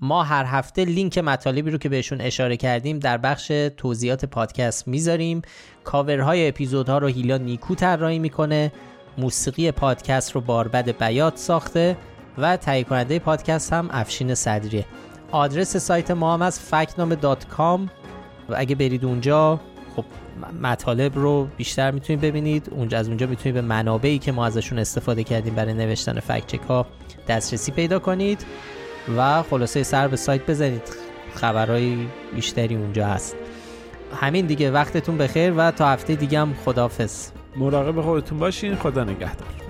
ما هر هفته لینک مطالبی رو که بهشون اشاره کردیم در بخش توضیحات پادکست می‌ذاریم. کاورهای اپیزودها رو هیلا نیکو طراحی می‌کنه موسیقی پادکست رو باربد بیات ساخته و تهیه کننده پادکست هم افشین صدریه. آدرس سایت ما هم از فکنامه.com و اگه برید اونجا خب مطالب رو بیشتر می‌تونید ببینید. اونجا از اونجا می‌تونید به منابعی که ما ازشون استفاده کردیم برای نوشتن ها دسترسی پیدا کنید. و خلاصه سر به سایت بزنید. خبرهای بیشتری اونجا هست. همین دیگه وقتتون بخیر و تا هفته دیگه هم خدافز مراقب خودتون باشین خدا نگهدار.